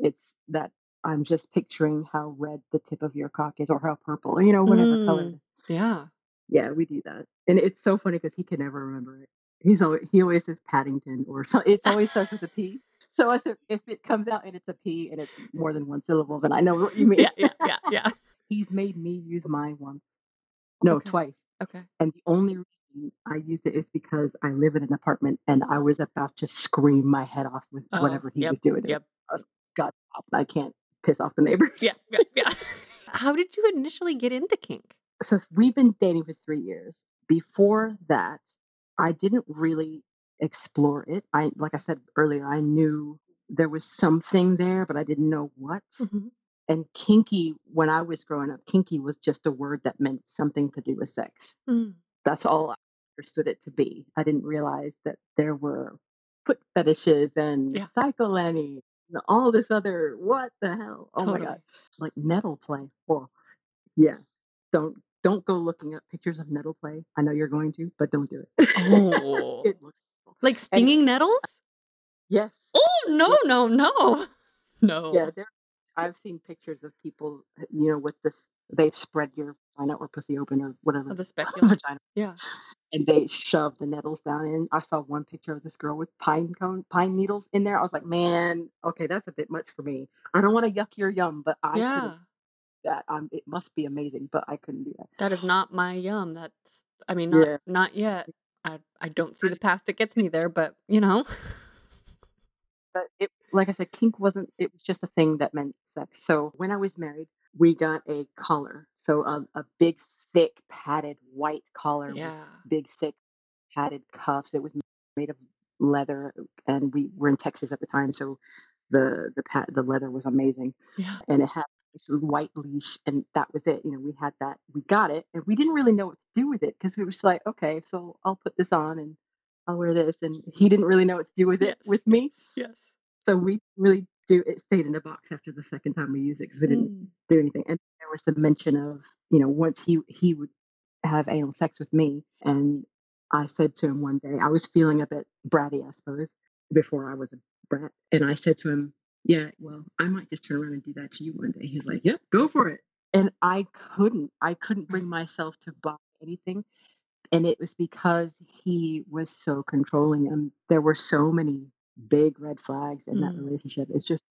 It's that I'm just picturing how red the tip of your cock is, or how purple, you know, whatever color. Mm. Yeah. Yeah, we do that, and it's so funny because he can never remember it. He's always he always says Paddington, or so it always starts with a P. So I if it comes out and it's a P and it's more than one syllable, then I know what you mean. Yeah. Yeah. Yeah. Yeah. He's made me use mine once, no, Okay. twice, Okay. and the only reason I used it is because I live in an apartment and I was about to scream my head off with Oh, whatever he yep. was doing. Yep. I was, God! I can't piss off the neighbors. Yeah. Yeah. Yeah. How did you initially get into kink? so we've been dating for three years. Before that, I didn't really explore it. I like I said earlier, I knew there was something there, but I didn't know what. Mhm. And kinky, when I was growing up, kinky was just a word that meant something to do with sex. Mm. That's all I understood it to be. I didn't realize that there were foot fetishes and Yeah. psycholanny and all this other what the hell? Oh my god. Like nettle play. Oh yeah. Don't don't go looking up pictures of nettle play. I know you're going to, but don't do it. Oh. it. Like stinging nettles? yes. Oh no, Yeah. no, no. Yeah, No. there I've seen pictures of people, you know, with this they spread your vagina or pussy open or whatever Of the speculum. vagina Yeah. And they shoved the nettles down in. I saw one picture of this girl with pine cone, pine needles in there. I was like, man, okay, that's a bit much for me. I don't want to yuck your yum, but I Yeah. That um, it must be amazing, but I couldn't do that. That is not my yum. That's I mean not Yeah, not yet. I I don't see the path that gets me there, but you know. but it, like I said, kink wasn't. It was just a thing that meant sex. So when I was married, we got a collar, so a, a big, thick, padded white collar with big, thick, padded cuffs. It was made of leather, and we were in Texas at the time, so the the pat the leather was amazing. Yeah. and it had this white leash and that was it you know we had that we got it and we didn't really know what to do with it because it was like okay so i'll put this on and i'll wear this and he didn't really know what to do with it Yes. with me Yes. Yes. so we really do it stayed in the box after the second time we used it because we didn't Mm. do anything and there was the mention of you know once he he would have anal sex with me and i said to him one day i was feeling a bit bratty i suppose before i was a brat and i said to him yeah well i might just turn around and do that to you one day. He was like yep go for it. And i couldn't i couldn't bring myself to buy anything and it was because he was so controlling and there were so many big red flags in that Mm. relationship. It's just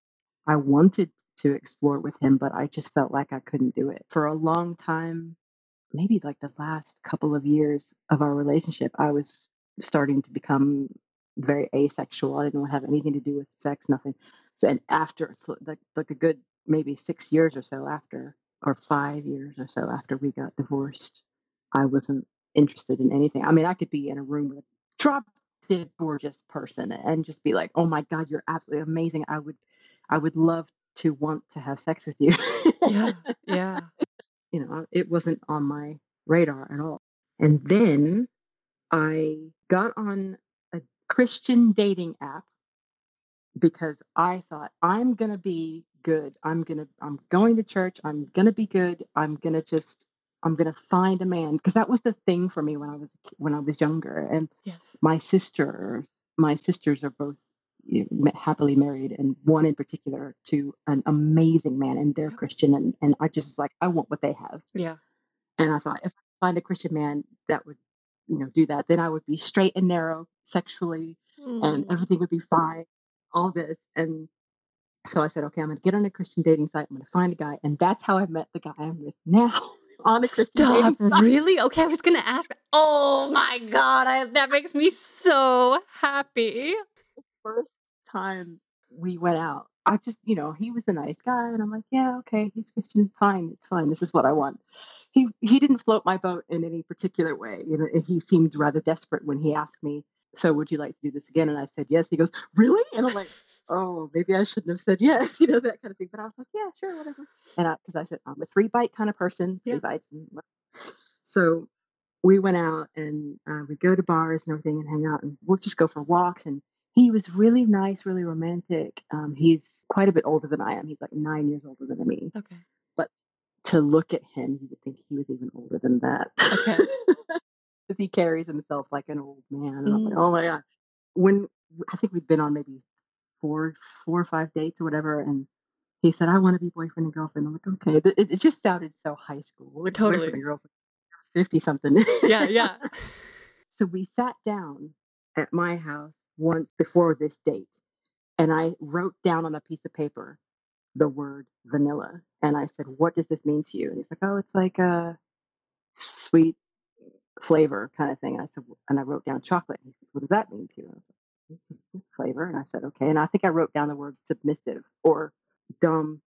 i wanted to explore with him but i just felt like i couldn't do it. For a long time maybe like the last couple of years of our relationship i was starting to become very asexual. I didn't have anything to do with sex nothing. So and after like, like a good maybe six years or so after or five years or so after we got divorced i wasn't interested in anything. I mean i could be in a room with a drop dead gorgeous person and just be like oh my god you're absolutely amazing. I would i would love to want to have sex with you Yeah. Yeah. you know, it wasn't on my radar at all. And then I got on a Christian dating app because I thought I'm going to be good. I'm gonna I'm going to church. I'm gonna be good. I'm gonna just I'm gonna find a man because that was the thing for me when I was when I was younger. And Yes. my sisters, my sisters are both you know, happily married, and one in particular to an amazing man, and they're. Christian. And and I just was like, I want what they have. Yeah. And I thought if I find a Christian man that would, you know, do that, then I would be straight and narrow sexually, and Mm. everything would be fine. All this, and so I said, okay, I'm going to get on a Christian dating site. I'm going to find a guy, and that's how I met the guy I'm with now on a Christian Stop. dating site. Really? Okay, I was gonna ask. Oh my god, I, that makes me so happy. First time we went out, I just, you know, he was a nice guy, and I'm like, yeah, okay, he's Christian, fine, it's fine. This is what I want. He he didn't float my boat in any particular way. You know, he seemed rather desperate when he asked me, so would you like to do this again? And I said yes. He goes, really? And I'm like, oh, maybe I shouldn't have said yes, you know, that kind of thing. But I was like, yeah, sure, whatever. And I, because I said I'm a three bite kind of person, three Yeah. bites. And so we went out and uh, we go to bars and everything and hang out and we'll just go for walks. And he was really nice, really romantic. Um, he's quite a bit older than I am. He's like nine years older than me. Okay. But to look at him, you would think he was even older than that. Okay. Because he carries himself like an old man. And I'm like, Mm. oh my God. When I think we'd been on maybe four, four or five dates or whatever. And he said, I want to be boyfriend and girlfriend. I'm like, okay. It, it- just sounded so high school. Like Totally. Boyfriend and girlfriend. 50 something. Yeah, yeah. So we sat down at my house once before this date, and I wrote down on a piece of paper the word vanilla. And I said, What does this mean to you? And he's like, Oh, it's like a sweet flavor kind of thing. I said, And I wrote down chocolate. And he says, What does that mean to you? And I was like, "It's just a flavor. And I said, Okay. And I think I wrote down the word submissive or dumb.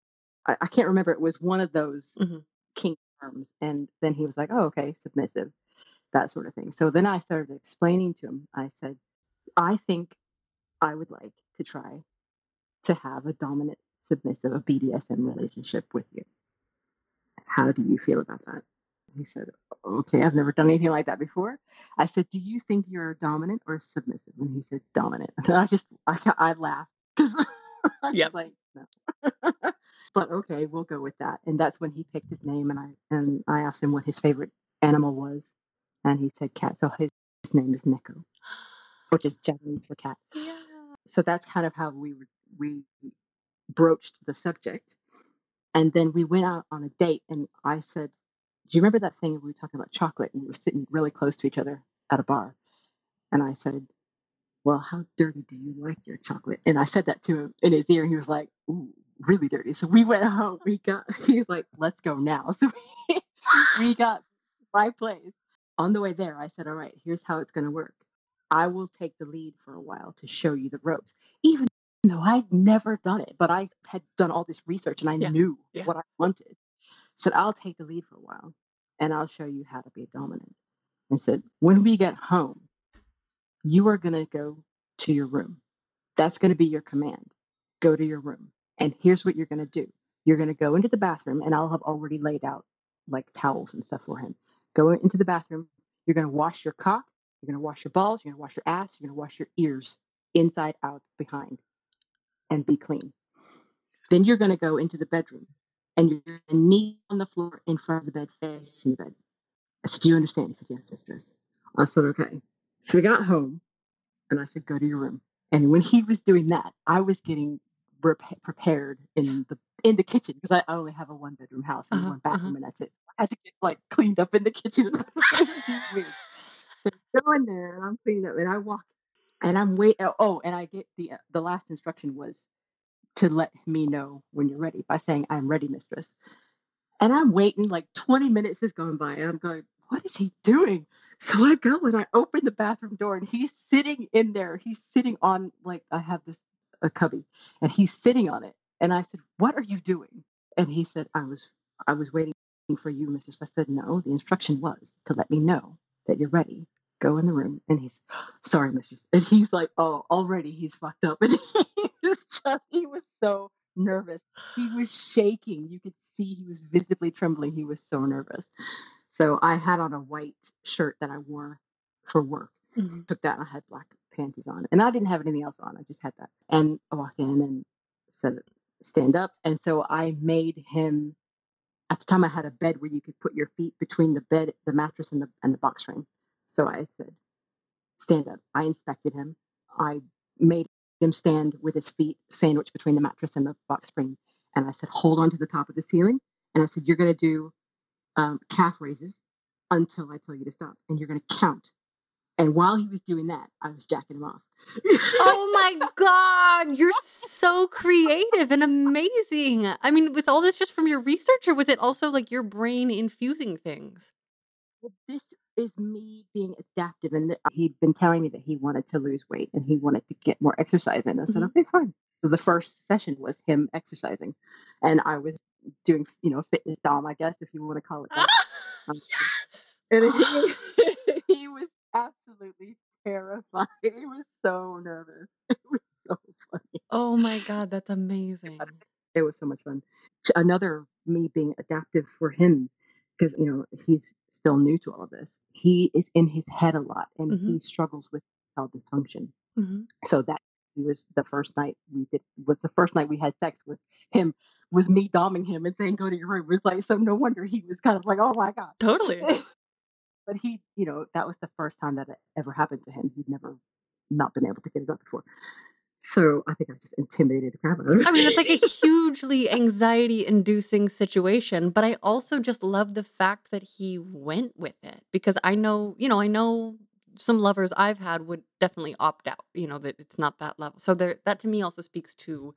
I, I can't remember. It was one of those Mhm. kink terms. And then he was like, Oh, okay, submissive that sort of thing. So then I started explaining to him. I said, I think I would like to try to have a dominant, submissive, a BDSM relationship with you. How do you feel about that? He said, Okay, I've never done anything like that before. I said, Do you think you're dominant or submissive? And he said, Dominant. And I just, I, I laughed because I was Yep. like, No. but okay, we'll go with that. And that's when he picked his name, and I and I asked him what his favorite animal was, and he said cat. So his, his name is Neko, which is Japanese for cat. Yeah. So that's kind of how we we broached the subject, and then we went out on a date, and I said, "Do you remember that thing we were talking about chocolate, and we were sitting really close to each other at a bar?" And I said, "Well, how dirty do you like your chocolate?" And I said that to him in his ear, and he was like, "Ooh, really dirty." So we went home. We got. He was like, "Let's go now." So we, we got my place. On the way there, I said, "All right, here's how it's going to work. I will take the lead for a while to show you the ropes, even though I'd never done it, but I had done all this research and I Yeah, knew yeah. what I wanted. So I'll take the lead for a while, and I'll show you how to be a dominant." And said, "When we get home, you are going to go to your room. That's going to be your command. Go to your room. And here's what you're going to do. You're going to go into the bathroom, and I'll have already laid out like towels and stuff for him. Go into the bathroom. You're going to wash your cock. You're going to wash your balls. You're going to wash your ass. You're going to wash your ears inside, out, behind, and be clean. Then you're going to go into the bedroom, and you're going to knee on the floor in front of the bed, facing the bed. I said, Do you understand? He said, Yes, yes. I said, Okay. So we got home, and I said, Go to your room. And when he was doing that, I was getting rep- prepared in the in the kitchen because I only have a one bedroom house and Uh-huh, one bathroom, and that's it. I had to get like cleaned up in the kitchen. so I go in there and I'm cleaning up, and I walk, and I'm wait. Oh, oh, and I get the uh, the last instruction was to let me know when you're ready by saying, "I'm ready, mistress." And I'm waiting, like 20 minutes is going by, and I'm going, what is he doing? So I go and I open the bathroom door, and he's sitting in there. He's sitting on, like, I have this a cubby, and he's sitting on it. And I said, What are you doing? And he said, I was I was waiting for you, mistress. I said, No, the instruction was to let me know that you're ready. Go in the room. And he's sorry, mistress. And he's like, Oh, already he's fucked up. And he was just he was so nervous. He was shaking. You could see he was visibly trembling. He was so nervous. So I had on a white shirt that I wore for work. Mhm. Took that and I had black panties on. And I didn't have anything else on. I just had that. And I walked in and said stand up. And so I made him. At the time, I had a bed where you could put your feet between the bed, the mattress, and the and the box frame. So I said, "Stand up." I inspected him. I made him stand with his feet sandwiched between the mattress and the box spring. And I said, hold on to the top of the ceiling. And I said, you're going to do um, calf raises until I tell you to stop. And you're going to count. And while he was doing that, I was jacking him off. oh my God. You're so creative and amazing. I mean, was all this just from your research or was it also like your brain infusing things? Well, this is me being adaptive. And he'd been telling me that he wanted to lose weight and he wanted to get more exercise. And I said, Mhm. okay, fine. So the first session was him exercising. And I was doing, you know, fitness dom, I guess, if you want to call it that. Um, yes. And he, absolutely terrified. He was so nervous. It was so funny. Oh my God, that's amazing. It was so much fun. Another me being adaptive for him because you know he's still new to all of this. He is in his head a lot and Mhm. he struggles with cell dysfunction. Mhm. So that he was the first night we did was the first night we had sex was him was me doming him and saying go to your room. It was like so no wonder he was kind of like oh my god. Totally. But he you know that was the first time that it ever happened to him. He'd never not been able to get it up before. So I think I just intimidated the crap out of him. I mean, it's like a hugely anxiety inducing situation, but I also just love the fact that he went with it because I know, you know, I know some lovers I've had would definitely opt out, you know, that it's not that level. So there that to me also speaks to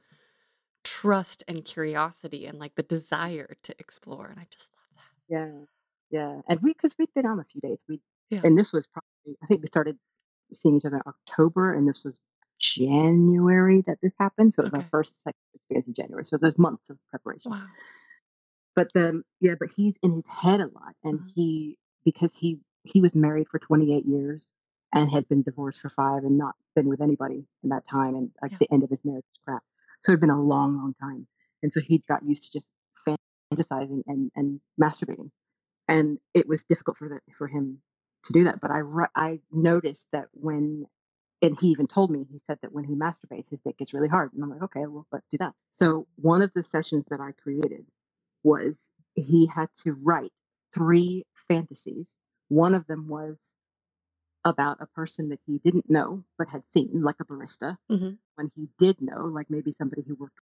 trust and curiosity and like the desire to explore and I just love that. Yeah, yeah, and we because we'd been on a few dates. We Yeah. and this was probably I think we started seeing each other in October, and this was January that this happened. So it was our first sex experience in January. So there's months of preparation. Wow. But the yeah, but he's in his head a lot, and Mhm. he because he he was married for 28 years and had been divorced for five and not been with anybody in that time, and like Yeah. the end of his marriage was crap. So it'd been a long, long time, and so he got used to just fantasizing and and masturbating, and it was difficult for the, for him to do that. But I I noticed that when and he even told me he said that when he masturbates his dick gets really hard and i'm like okay well let's do that so one of the sessions that i created was he had to write three fantasies one of them was about a person that he didn't know but had seen like a barista Mhm. when he did know like maybe somebody he worked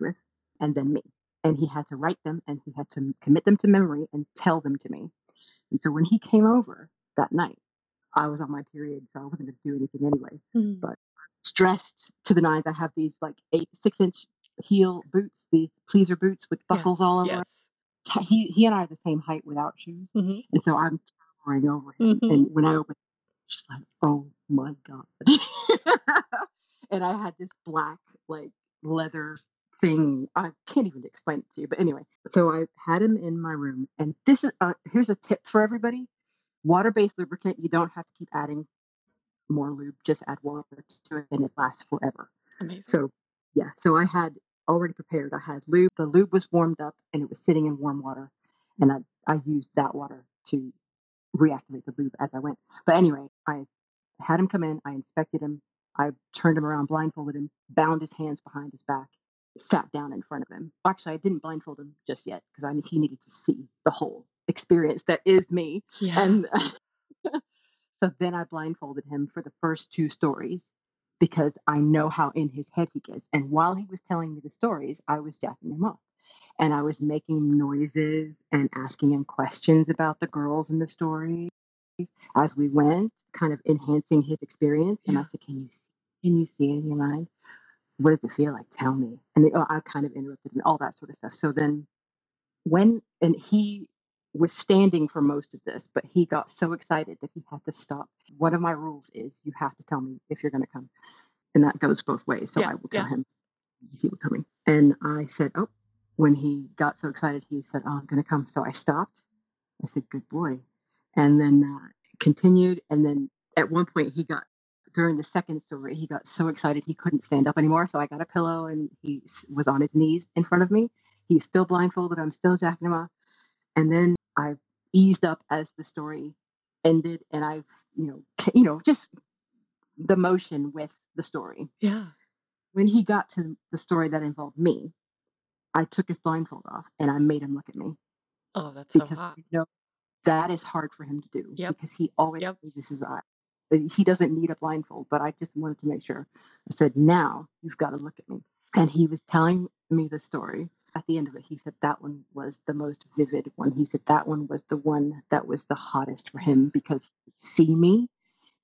with and then me and he had to write them and he had to commit them to memory and tell them to me and so when he came over that night i was on my period so i wasn't going to do anything anyway Mhm. but dressed to the nines. I have these like eight, six inch heel boots, these pleaser boots with Yeah. buckles all over. Yes. He he and I are the same height without shoes, Mhm. and so I'm towering over him. Mhm. And when I opened, she's like, "Oh my god!" and I had this black like leather thing. I can't even explain it to you, but anyway. So I had him in my room, and this is uh, here's a tip for everybody: water-based lubricant. You don't have to keep adding more lube. Just add water to it, and it lasts forever. Amazing. So yeah, so I had already prepared. I had lube. The lube was warmed up and it was sitting in warm water, and I I used that water to reactivate the lube as I went. But anyway, I had him come in. I inspected him. I turned him around, blindfolded him, bound his hands behind his back, sat down in front of him. Actually, I didn't blindfold him just yet because I he needed to see the whole experience that is me. yeah. And so then I blindfolded him for the first two stories because I know how in his head he gets. And while he was telling me the stories, I was jacking him up. And I was making noises and asking him questions about the girls in the story as we went, kind of enhancing his experience. And I said, Can you see, can you see it in your mind? What does it feel like? Tell me. And they, oh, I kind of interrupted and all that sort of stuff. So then when and he was standing for most of this, but he got so excited that he had to stop. One of my rules is you have to tell me if you're going to come, and that goes both ways. So Yeah, I will tell yeah. him he was coming, and I said, "Oh." When he got so excited, he said, "Oh, I'm going to come." So I stopped. I said, "Good boy," and then uh, continued. And then at one point, he got during the second story, he got so excited he couldn't stand up anymore. So I got a pillow, and he was on his knees in front of me. He's still blindfolded. I'm still jacking him off. And then I eased up as the story ended, and I've you know you know just the motion with the story. Yeah. When he got to the story that involved me, I took his blindfold off and I made him look at me Oh, that's so because hot. you know that is hard for him to do Yep. because he always Yep. closes his eyes. Uh, He doesn't need a blindfold, but I just wanted to make sure. I said, "Now you've got to look at me." And he was telling me the story. At the end of it, he said that one was the most vivid one. He said that one was the one that was the hottest for him because he could see me,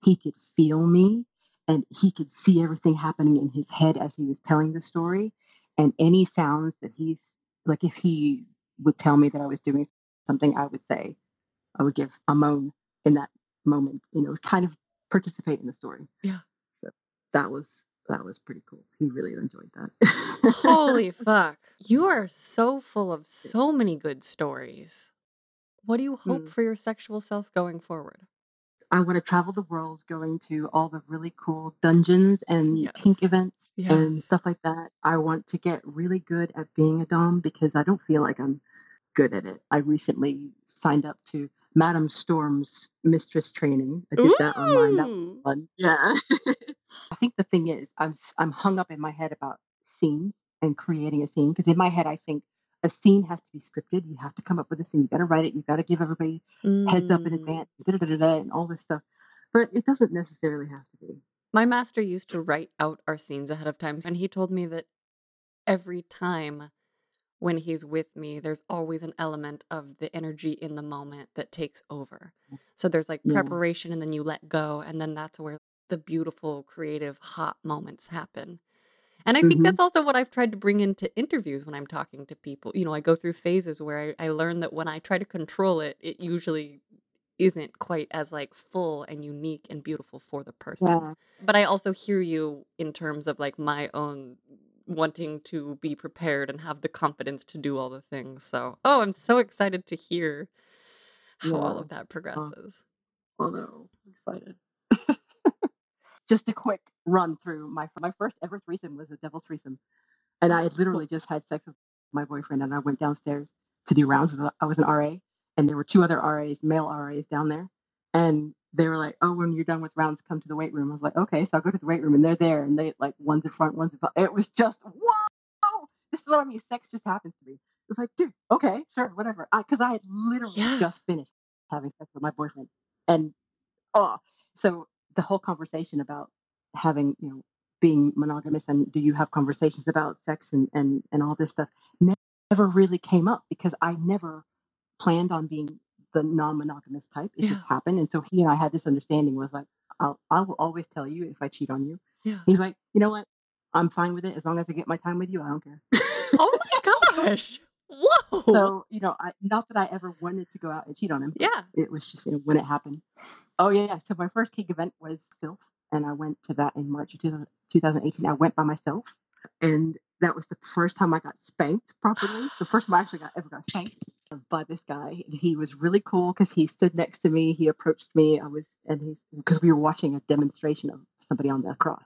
he could feel me, and he could see everything happening in his head as he was telling the story. And any sounds that he's like, if he would tell me that I was doing something, I would say, I would give a moan in that moment, you know, kind of participate in the story. Yeah. So that was that was pretty cool. He really enjoyed that. Holy fuck. You are so full of so many good stories. What do you hope Mm. for your sexual self going forward? I want to travel the world going to all the really cool dungeons and kink Yes. events and stuff like that. I want to get really good at being a Dom because I don't feel like I'm good at it. I recently signed up to Madame Storm's mistress training. I did that online. That was fun. Yeah. I think the thing is, I'm I'm hung up in my head about scenes and creating a scene because in my head I think a scene has to be scripted. You have to come up with a scene. You got to write it. You got to give everybody heads up in Mm. advance, da, da, da, and all this stuff. But it doesn't necessarily have to be. My master used to write out our scenes ahead of time, and he told me that every time when he's with me, there's always an element of the energy in the moment that takes over. So there's like Yeah. preparation, and then you let go, and then that's where the beautiful, creative, hot moments happen. And I think hmm that's also what I've tried to bring into interviews when I'm talking to people. You know, I go through phases where I, I learn that when I try to control it, it usually isn't quite as like full and unique and beautiful for the person. Yeah. But I also hear you in terms of like my own wanting to be prepared and have the confidence to do all the things. So, oh, I'm so excited to hear how all of that Uh, progresses. although I'm excited. just a quick run through my my first ever threesome was a devil threesome, and I Oh, had literally just had sex with my boyfriend, and I went downstairs to do rounds. I was an RA, and there were two other RAs, male RAs, down there, and they were like, "Oh, when you're done with rounds, come to the weight room." I was like, "Okay," so I go to the weight room, and they're there, and they like one's in front, one's in front. It was just whoa! This is what I mean. Sex just happens to me. It was like, dude, okay, sure, whatever. Because I, had literally Yeah. just finished having sex with my boyfriend, and oh, so the whole conversation about having, you know, being monogamous and do you have conversations about sex and and and all this stuff never really came up because I never planned on being the non-monogamous type. It Yeah. just happened, and so he and I had this understanding was like, I'll, I will always tell you if I cheat on you. Yeah. He's like, you know what? I'm fine with it as long as I get my time with you. I don't care. Oh my gosh. Whoa. So, you know, I, not that I ever wanted to go out and cheat on him, Yeah. it was just, you know, when it happened. Oh, yeah. So my first kink event was Filth, and I went to that in March of 2018. I went by myself, and that was the first time I got spanked properly. The first time I actually got ever got spanked by this guy. And he was really cool because he stood next to me. He approached me. I was, and he's, because we were watching a demonstration of somebody on the cross.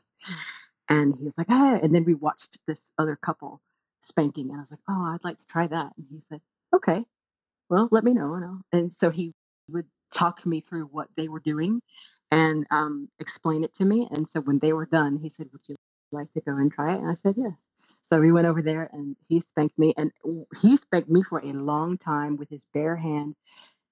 And he was like, hey. And then we watched this other couple spanking. And I was like, oh, I'd like to try that. And he said, okay, well, let me know. And, I'll, and so he would talk me through what they were doing and um, explain it to me. And so when they were done, he said, would you like to go and try it? And I said, yes. So we went over there and he spanked me. And he spanked me for a long time with his bare hand.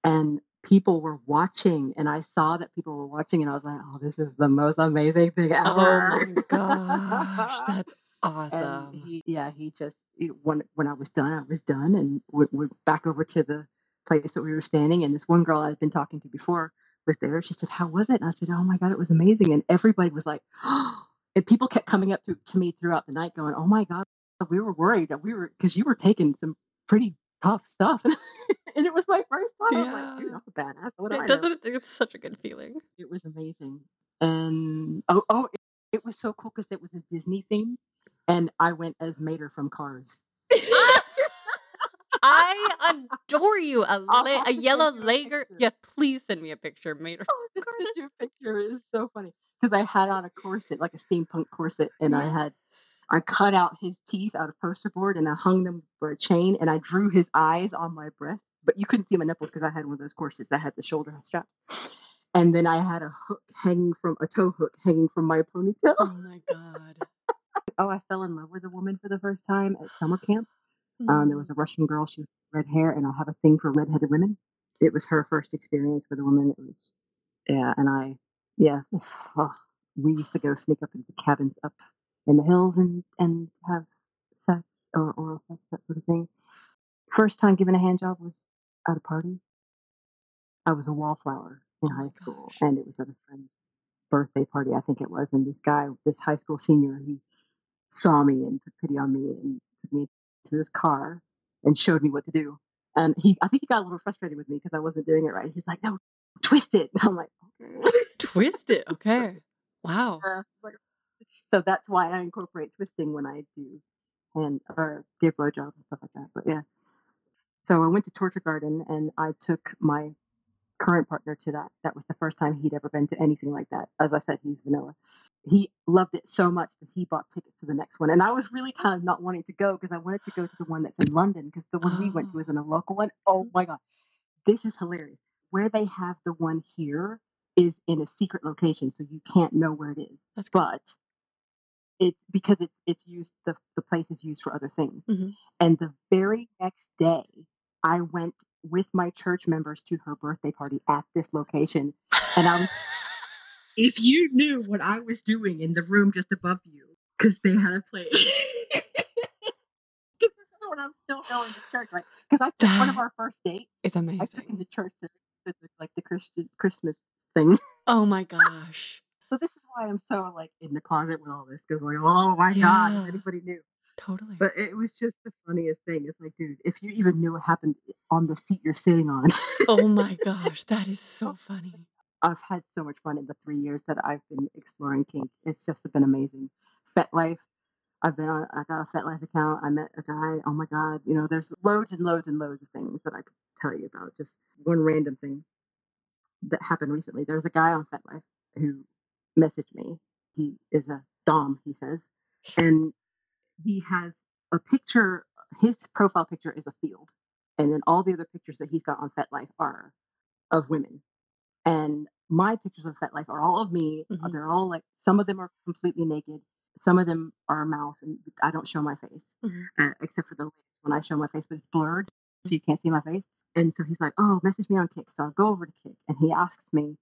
And people were watching. And I saw that people were watching. And I was like, oh, this is the most amazing thing ever!" Oh my gosh. That's awesome. he yeah he just he- when when i was done i was done and went, went back over to the place that we were standing and this one girl i'd been talking to before was there she said how was it and i said oh my god it was amazing and everybody was like oh and people kept coming up to, to me throughout the night going oh my god we were worried that we were because you were taking some pretty tough stuff and it was my first time i'm like dude Yeah. i'm a badass what It i doesn't it's such a good feeling. it was amazing and oh oh it, it was so cool because it was a disney theme and i went as mater from cars Ah! I adore you. A, la- a yellow lager. Yes, please send me a picture, Mater. Oh, send you a picture. Was so funny because I had on a corset, like a steampunk corset, and I had I cut out his teeth out of poster board and I hung them for a chain and I drew his eyes on my breast, but you couldn't see my nipples because I had one of those corsets that had the shoulder strap. And then I had a hook hanging from a toe hook hanging from my ponytail. Oh my god. Oh, I fell in love with a woman for the first time at summer camp. Um, there was a Russian girl. She had red hair, and I have a thing for redheaded women. It was her first experience with a woman. It was, yeah, and I, yeah, oh, we used to go sneak up into cabins up in the hills and and have sex or oral sex, that sort of thing. First time giving a hand job was at a party. I was a wallflower in Oh high school, gosh. and it was at a friend's birthday party, I think it was. And this guy, this high school senior, he saw me and took pity on me and took me to his car and showed me what to do. And he, I think he got a little frustrated with me because I wasn't doing it right. He's like, "No, twist it." I'm like, "Okay." Twist it. Okay. Wow. Uh, so that's why I incorporate twisting when I do and or give blowjobs and stuff like that. But yeah. So I went to Torture Garden and I took my current partner to that. That was the first time he'd ever been to anything like that. As I said, he's vanilla. He loved it so much that he bought tickets to the next one. And I was really kind of not wanting to go because I wanted to go to the one that's in London because the one we went to Oh. was in a local one. Oh my God. This is hilarious. Where they have the one here is in a secret location, so you can't know where it is That's cool. but it's because it's it's used the the place is used for other things. Mhm. And the very next day, I went with my church members to her birthday party at this location, and I was. If you knew what I was doing in the room just above you, because they had a play. Because this is when I'm still going to church, right? Because I took one of our first dates. It's I took amazing. him to church to, like the Christian Christmas thing. Oh my gosh. So this is why I'm so like in the closet with all this because like, oh my god, if anybody knew. Totally. But it was just the funniest thing. It's like, dude, if you even knew what happened on the seat you're sitting on. Oh my gosh. That is so oh, funny. I've had so much fun in the three years that I've been exploring kink. It's just been amazing. FetLife. I've been on. I got a FetLife account. I met a guy. Oh my god! You know, there's loads and loads and loads of things that I could tell you about. Just one random thing that happened recently. There's a guy on FetLife who messaged me. He is a dom. He says, and he has a picture. His profile picture is a field, and then all the other pictures that he's got on FetLife are of women. And my pictures of FetLife are all of me. Mhm. They're all like some of them are completely naked, some of them are mouth, and I don't show my face Mhm. uh, except for the latest when I show my face, but it's blurred, so you can't see my face. And so he's like, "Oh, message me on Kik." So I go over to Kik, and he asks me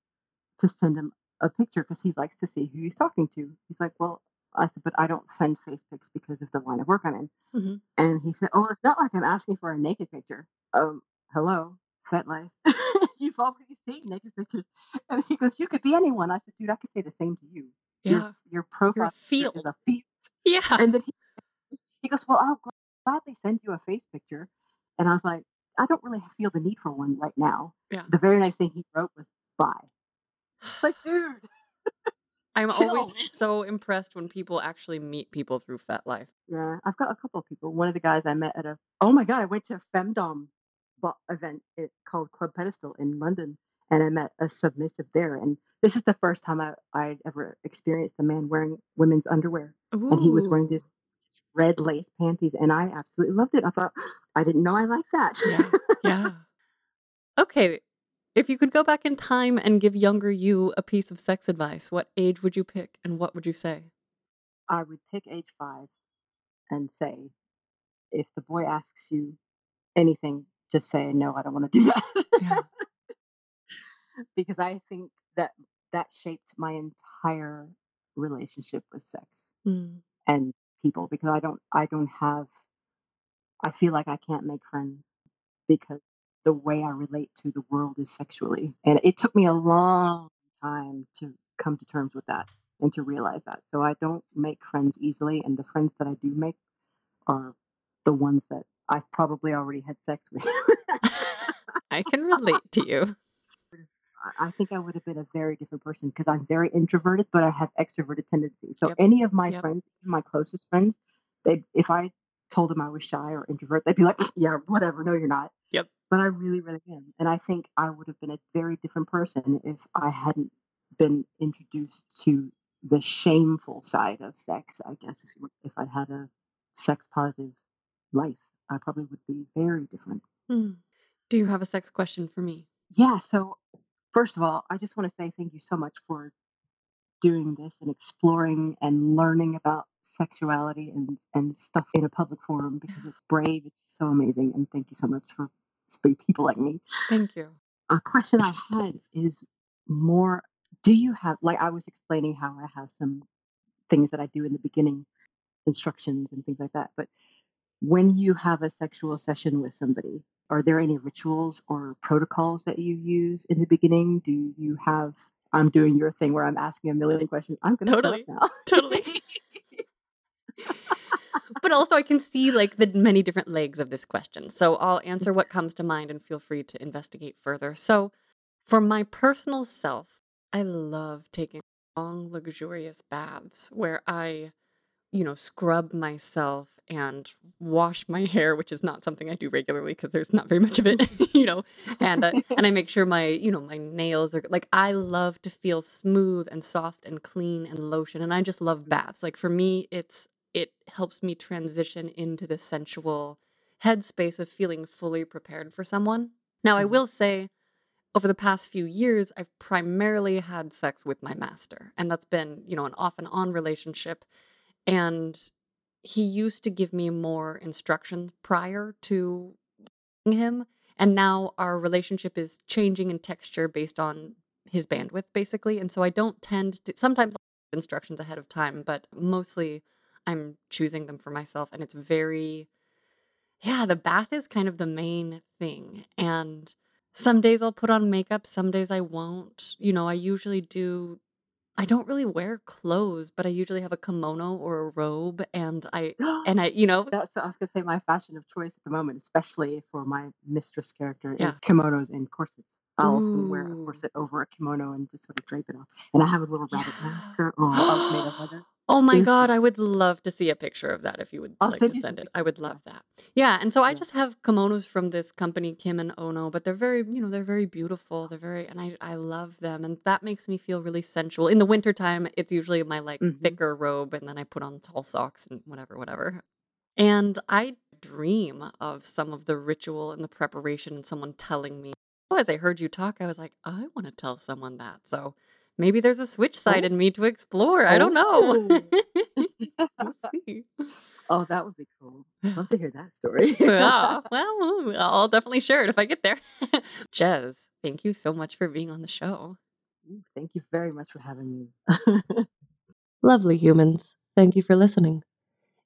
to send him a picture because he likes to see who he's talking to. He's like, "Well," I said, "But I don't send face pics because of the line of work I'm in." Mhm. And he said, "Oh, it's not like I'm asking for a naked picture." Um, hello, FetLife. You've already seen naked pictures. And he goes, "You could be anyone." I said, "Dude, I could say the same to you. Yeah. Your your profile picture field. is a field." Yeah. And then he, he goes, Well, I'll gladly send you a face picture. And I was like, I don't really feel the need for one right now. Yeah. The very nice thing he wrote was, Bye. Like, dude, I'm chill, always so impressed when people actually meet people through FetLife. Yeah, I've got a couple of people. One of the guys I met at a, oh my God, I went to a femdom event it, called Club Pedestal in London. And I met a submissive there. And this is the first time I, I'd ever experienced a man wearing women's underwear. And he was wearing these red lace panties. And I absolutely loved it. I thought, I didn't know I liked that. Yeah. Yeah. Okay. If you could go back in time and give younger you a piece of sex advice, what age would you pick and what would you say? I would pick age five and say, if the boy asks you anything, just say, no, I don't want to do that. Yeah. Because I think that that shaped my entire relationship with sex Mm. and people because I don't, I don't have, I feel like I can't make friends because the way I relate to the world is sexually. And it took me a long time to come to terms with that and to realize that. So I don't make friends easily. And the friends that I do make are the ones that I've probably already had sex with. I can relate to you. I- think I would have been a very different person because I'm very introverted, but I have extroverted tendencies. So Yep. any of my Yep. friends, my closest friends, they if I told them I was shy or introvert, they'd be like, "Yeah, whatever. No, you're not." Yep. But I really, really am, and I think I would have been a very different person if I hadn't been introduced to the shameful side of sex. I guess if if I had a sex positive life, I probably would be very different. Mm. Do you have a sex question for me? Yeah. So, first of all, I just want to say thank you so much for doing this and exploring and learning about sexuality and, and stuff in a public forum because it's brave. It's so amazing. And thank you so much for, for people like me. Thank you. A question I had is more do you have, like I was explaining how I have some things that I do in the beginning, instructions and things like that. But when you have a sexual session with somebody, are there any rituals or protocols that you use in the beginning? Do you have I'm doing your thing where I'm asking a million questions. I'm gonna Totally. now. Totally. but also I can see like the many different legs of this question. So I'll answer what comes to mind and feel free to investigate further. So for my personal self, I love taking long, luxurious baths where I, you know, scrub myself and wash my hair, which is not something I do regularly because there's not very much of it, you know, and uh, and I make sure my, you know, my nails are like I love to feel smooth and soft and clean and lotion, and I just love baths. Like for me, it's it helps me transition into the sensual headspace of feeling fully prepared for someone. Now, I Mhm. will say over the past few years, I've primarily had sex with my master, and that's been, you know, an off and on relationship. And he used to give me more instructions prior to him, and now our relationship is changing in texture based on his bandwidth, basically. And so I don't tend to sometimes I'll instructions ahead of time, but mostly I'm choosing them for myself, and it's very yeah, the bath is kind of the main thing. And some days I'll put on makeup, some days I won't. You know, I usually do I don't really wear clothes, but I usually have a kimono or a robe and I and I, you know, That's I was gonna say my fashion of choice at the moment, especially for my mistress character, Yeah. is kimonos and corsets. I'll often wear a corset over a kimono and just sort of drape it off. And I have a little rabbit mask or oh, made of leather. Oh my god. I would love to see a picture of that if you would I'll like to send it. I would love that. Yeah, and so I Yeah. just have kimonos from this company, Kim and Ono, but they're very, you know, they're very beautiful. They're very, and I, I love them. And that makes me feel really sensual. In the wintertime, it's usually my like Mhm. thicker robe, and then I put on tall socks and whatever, whatever. And I dream of some of the ritual and the preparation and someone telling me, oh, as I heard you talk, I was like, I want to tell someone that. So maybe there's a switch side Oh. in me to explore. I don't know. Oh. we'll see. oh, that would be cool. I'd love to hear that story. Yeah, well, I'll definitely share it if I get there. Jezz, thank you so much for being on the show. Thank you very much for having me. Lovely humans. Thank you for listening.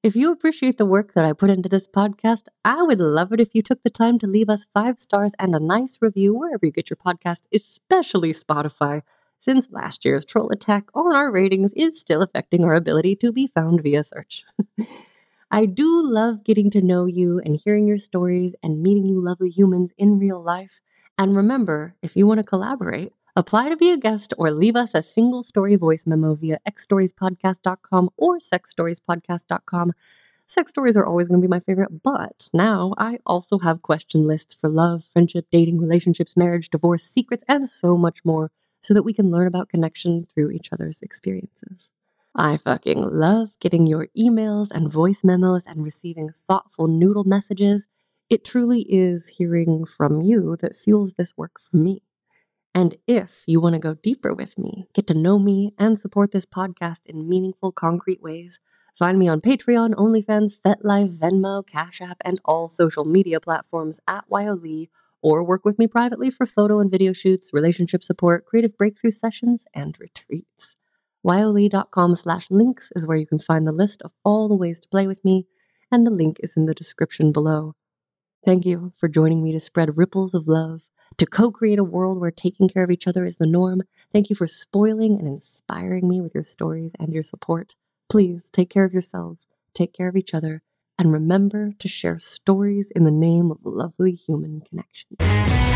If you appreciate the work that I put into this podcast, I would love it if you took the time to leave us five stars and a nice review wherever you get your podcast, especially Spotify, since last year's troll attack on our ratings is still affecting our ability to be found via search. I do love getting to know you and hearing your stories and meeting you lovely humans in real life. And remember, if you want to collaborate, apply to be a guest or leave us a single story voice memo via xstoriespodcast.com or sexstoriespodcast.com. Sex stories are always going to be my favorite, but now I also have question lists for love, friendship, dating, relationships, marriage, divorce, secrets, and so much more so that we can learn about connection through each other's experiences. I fucking love getting your emails and voice memos and receiving thoughtful noodle messages. It truly is hearing from you that fuels this work for me. And if you want to go deeper with me, get to know me, and support this podcast in meaningful, concrete ways, find me on Patreon, OnlyFans, FetLife, Venmo, Cash App, and all social media platforms at wyohlee, or work with me privately for photo and video shoots, relationship support, creative breakthrough sessions, and retreats. wyohlee.com slash links is where you can find the list of all the ways to play with me, and the link is in the description below. Thank you for joining me to spread ripples of love, to co create a world where taking care of each other is the norm. Thank you for spoiling and inspiring me with your stories and your support. Please take care of yourselves, take care of each other, and remember to share stories in the name of lovely human connection.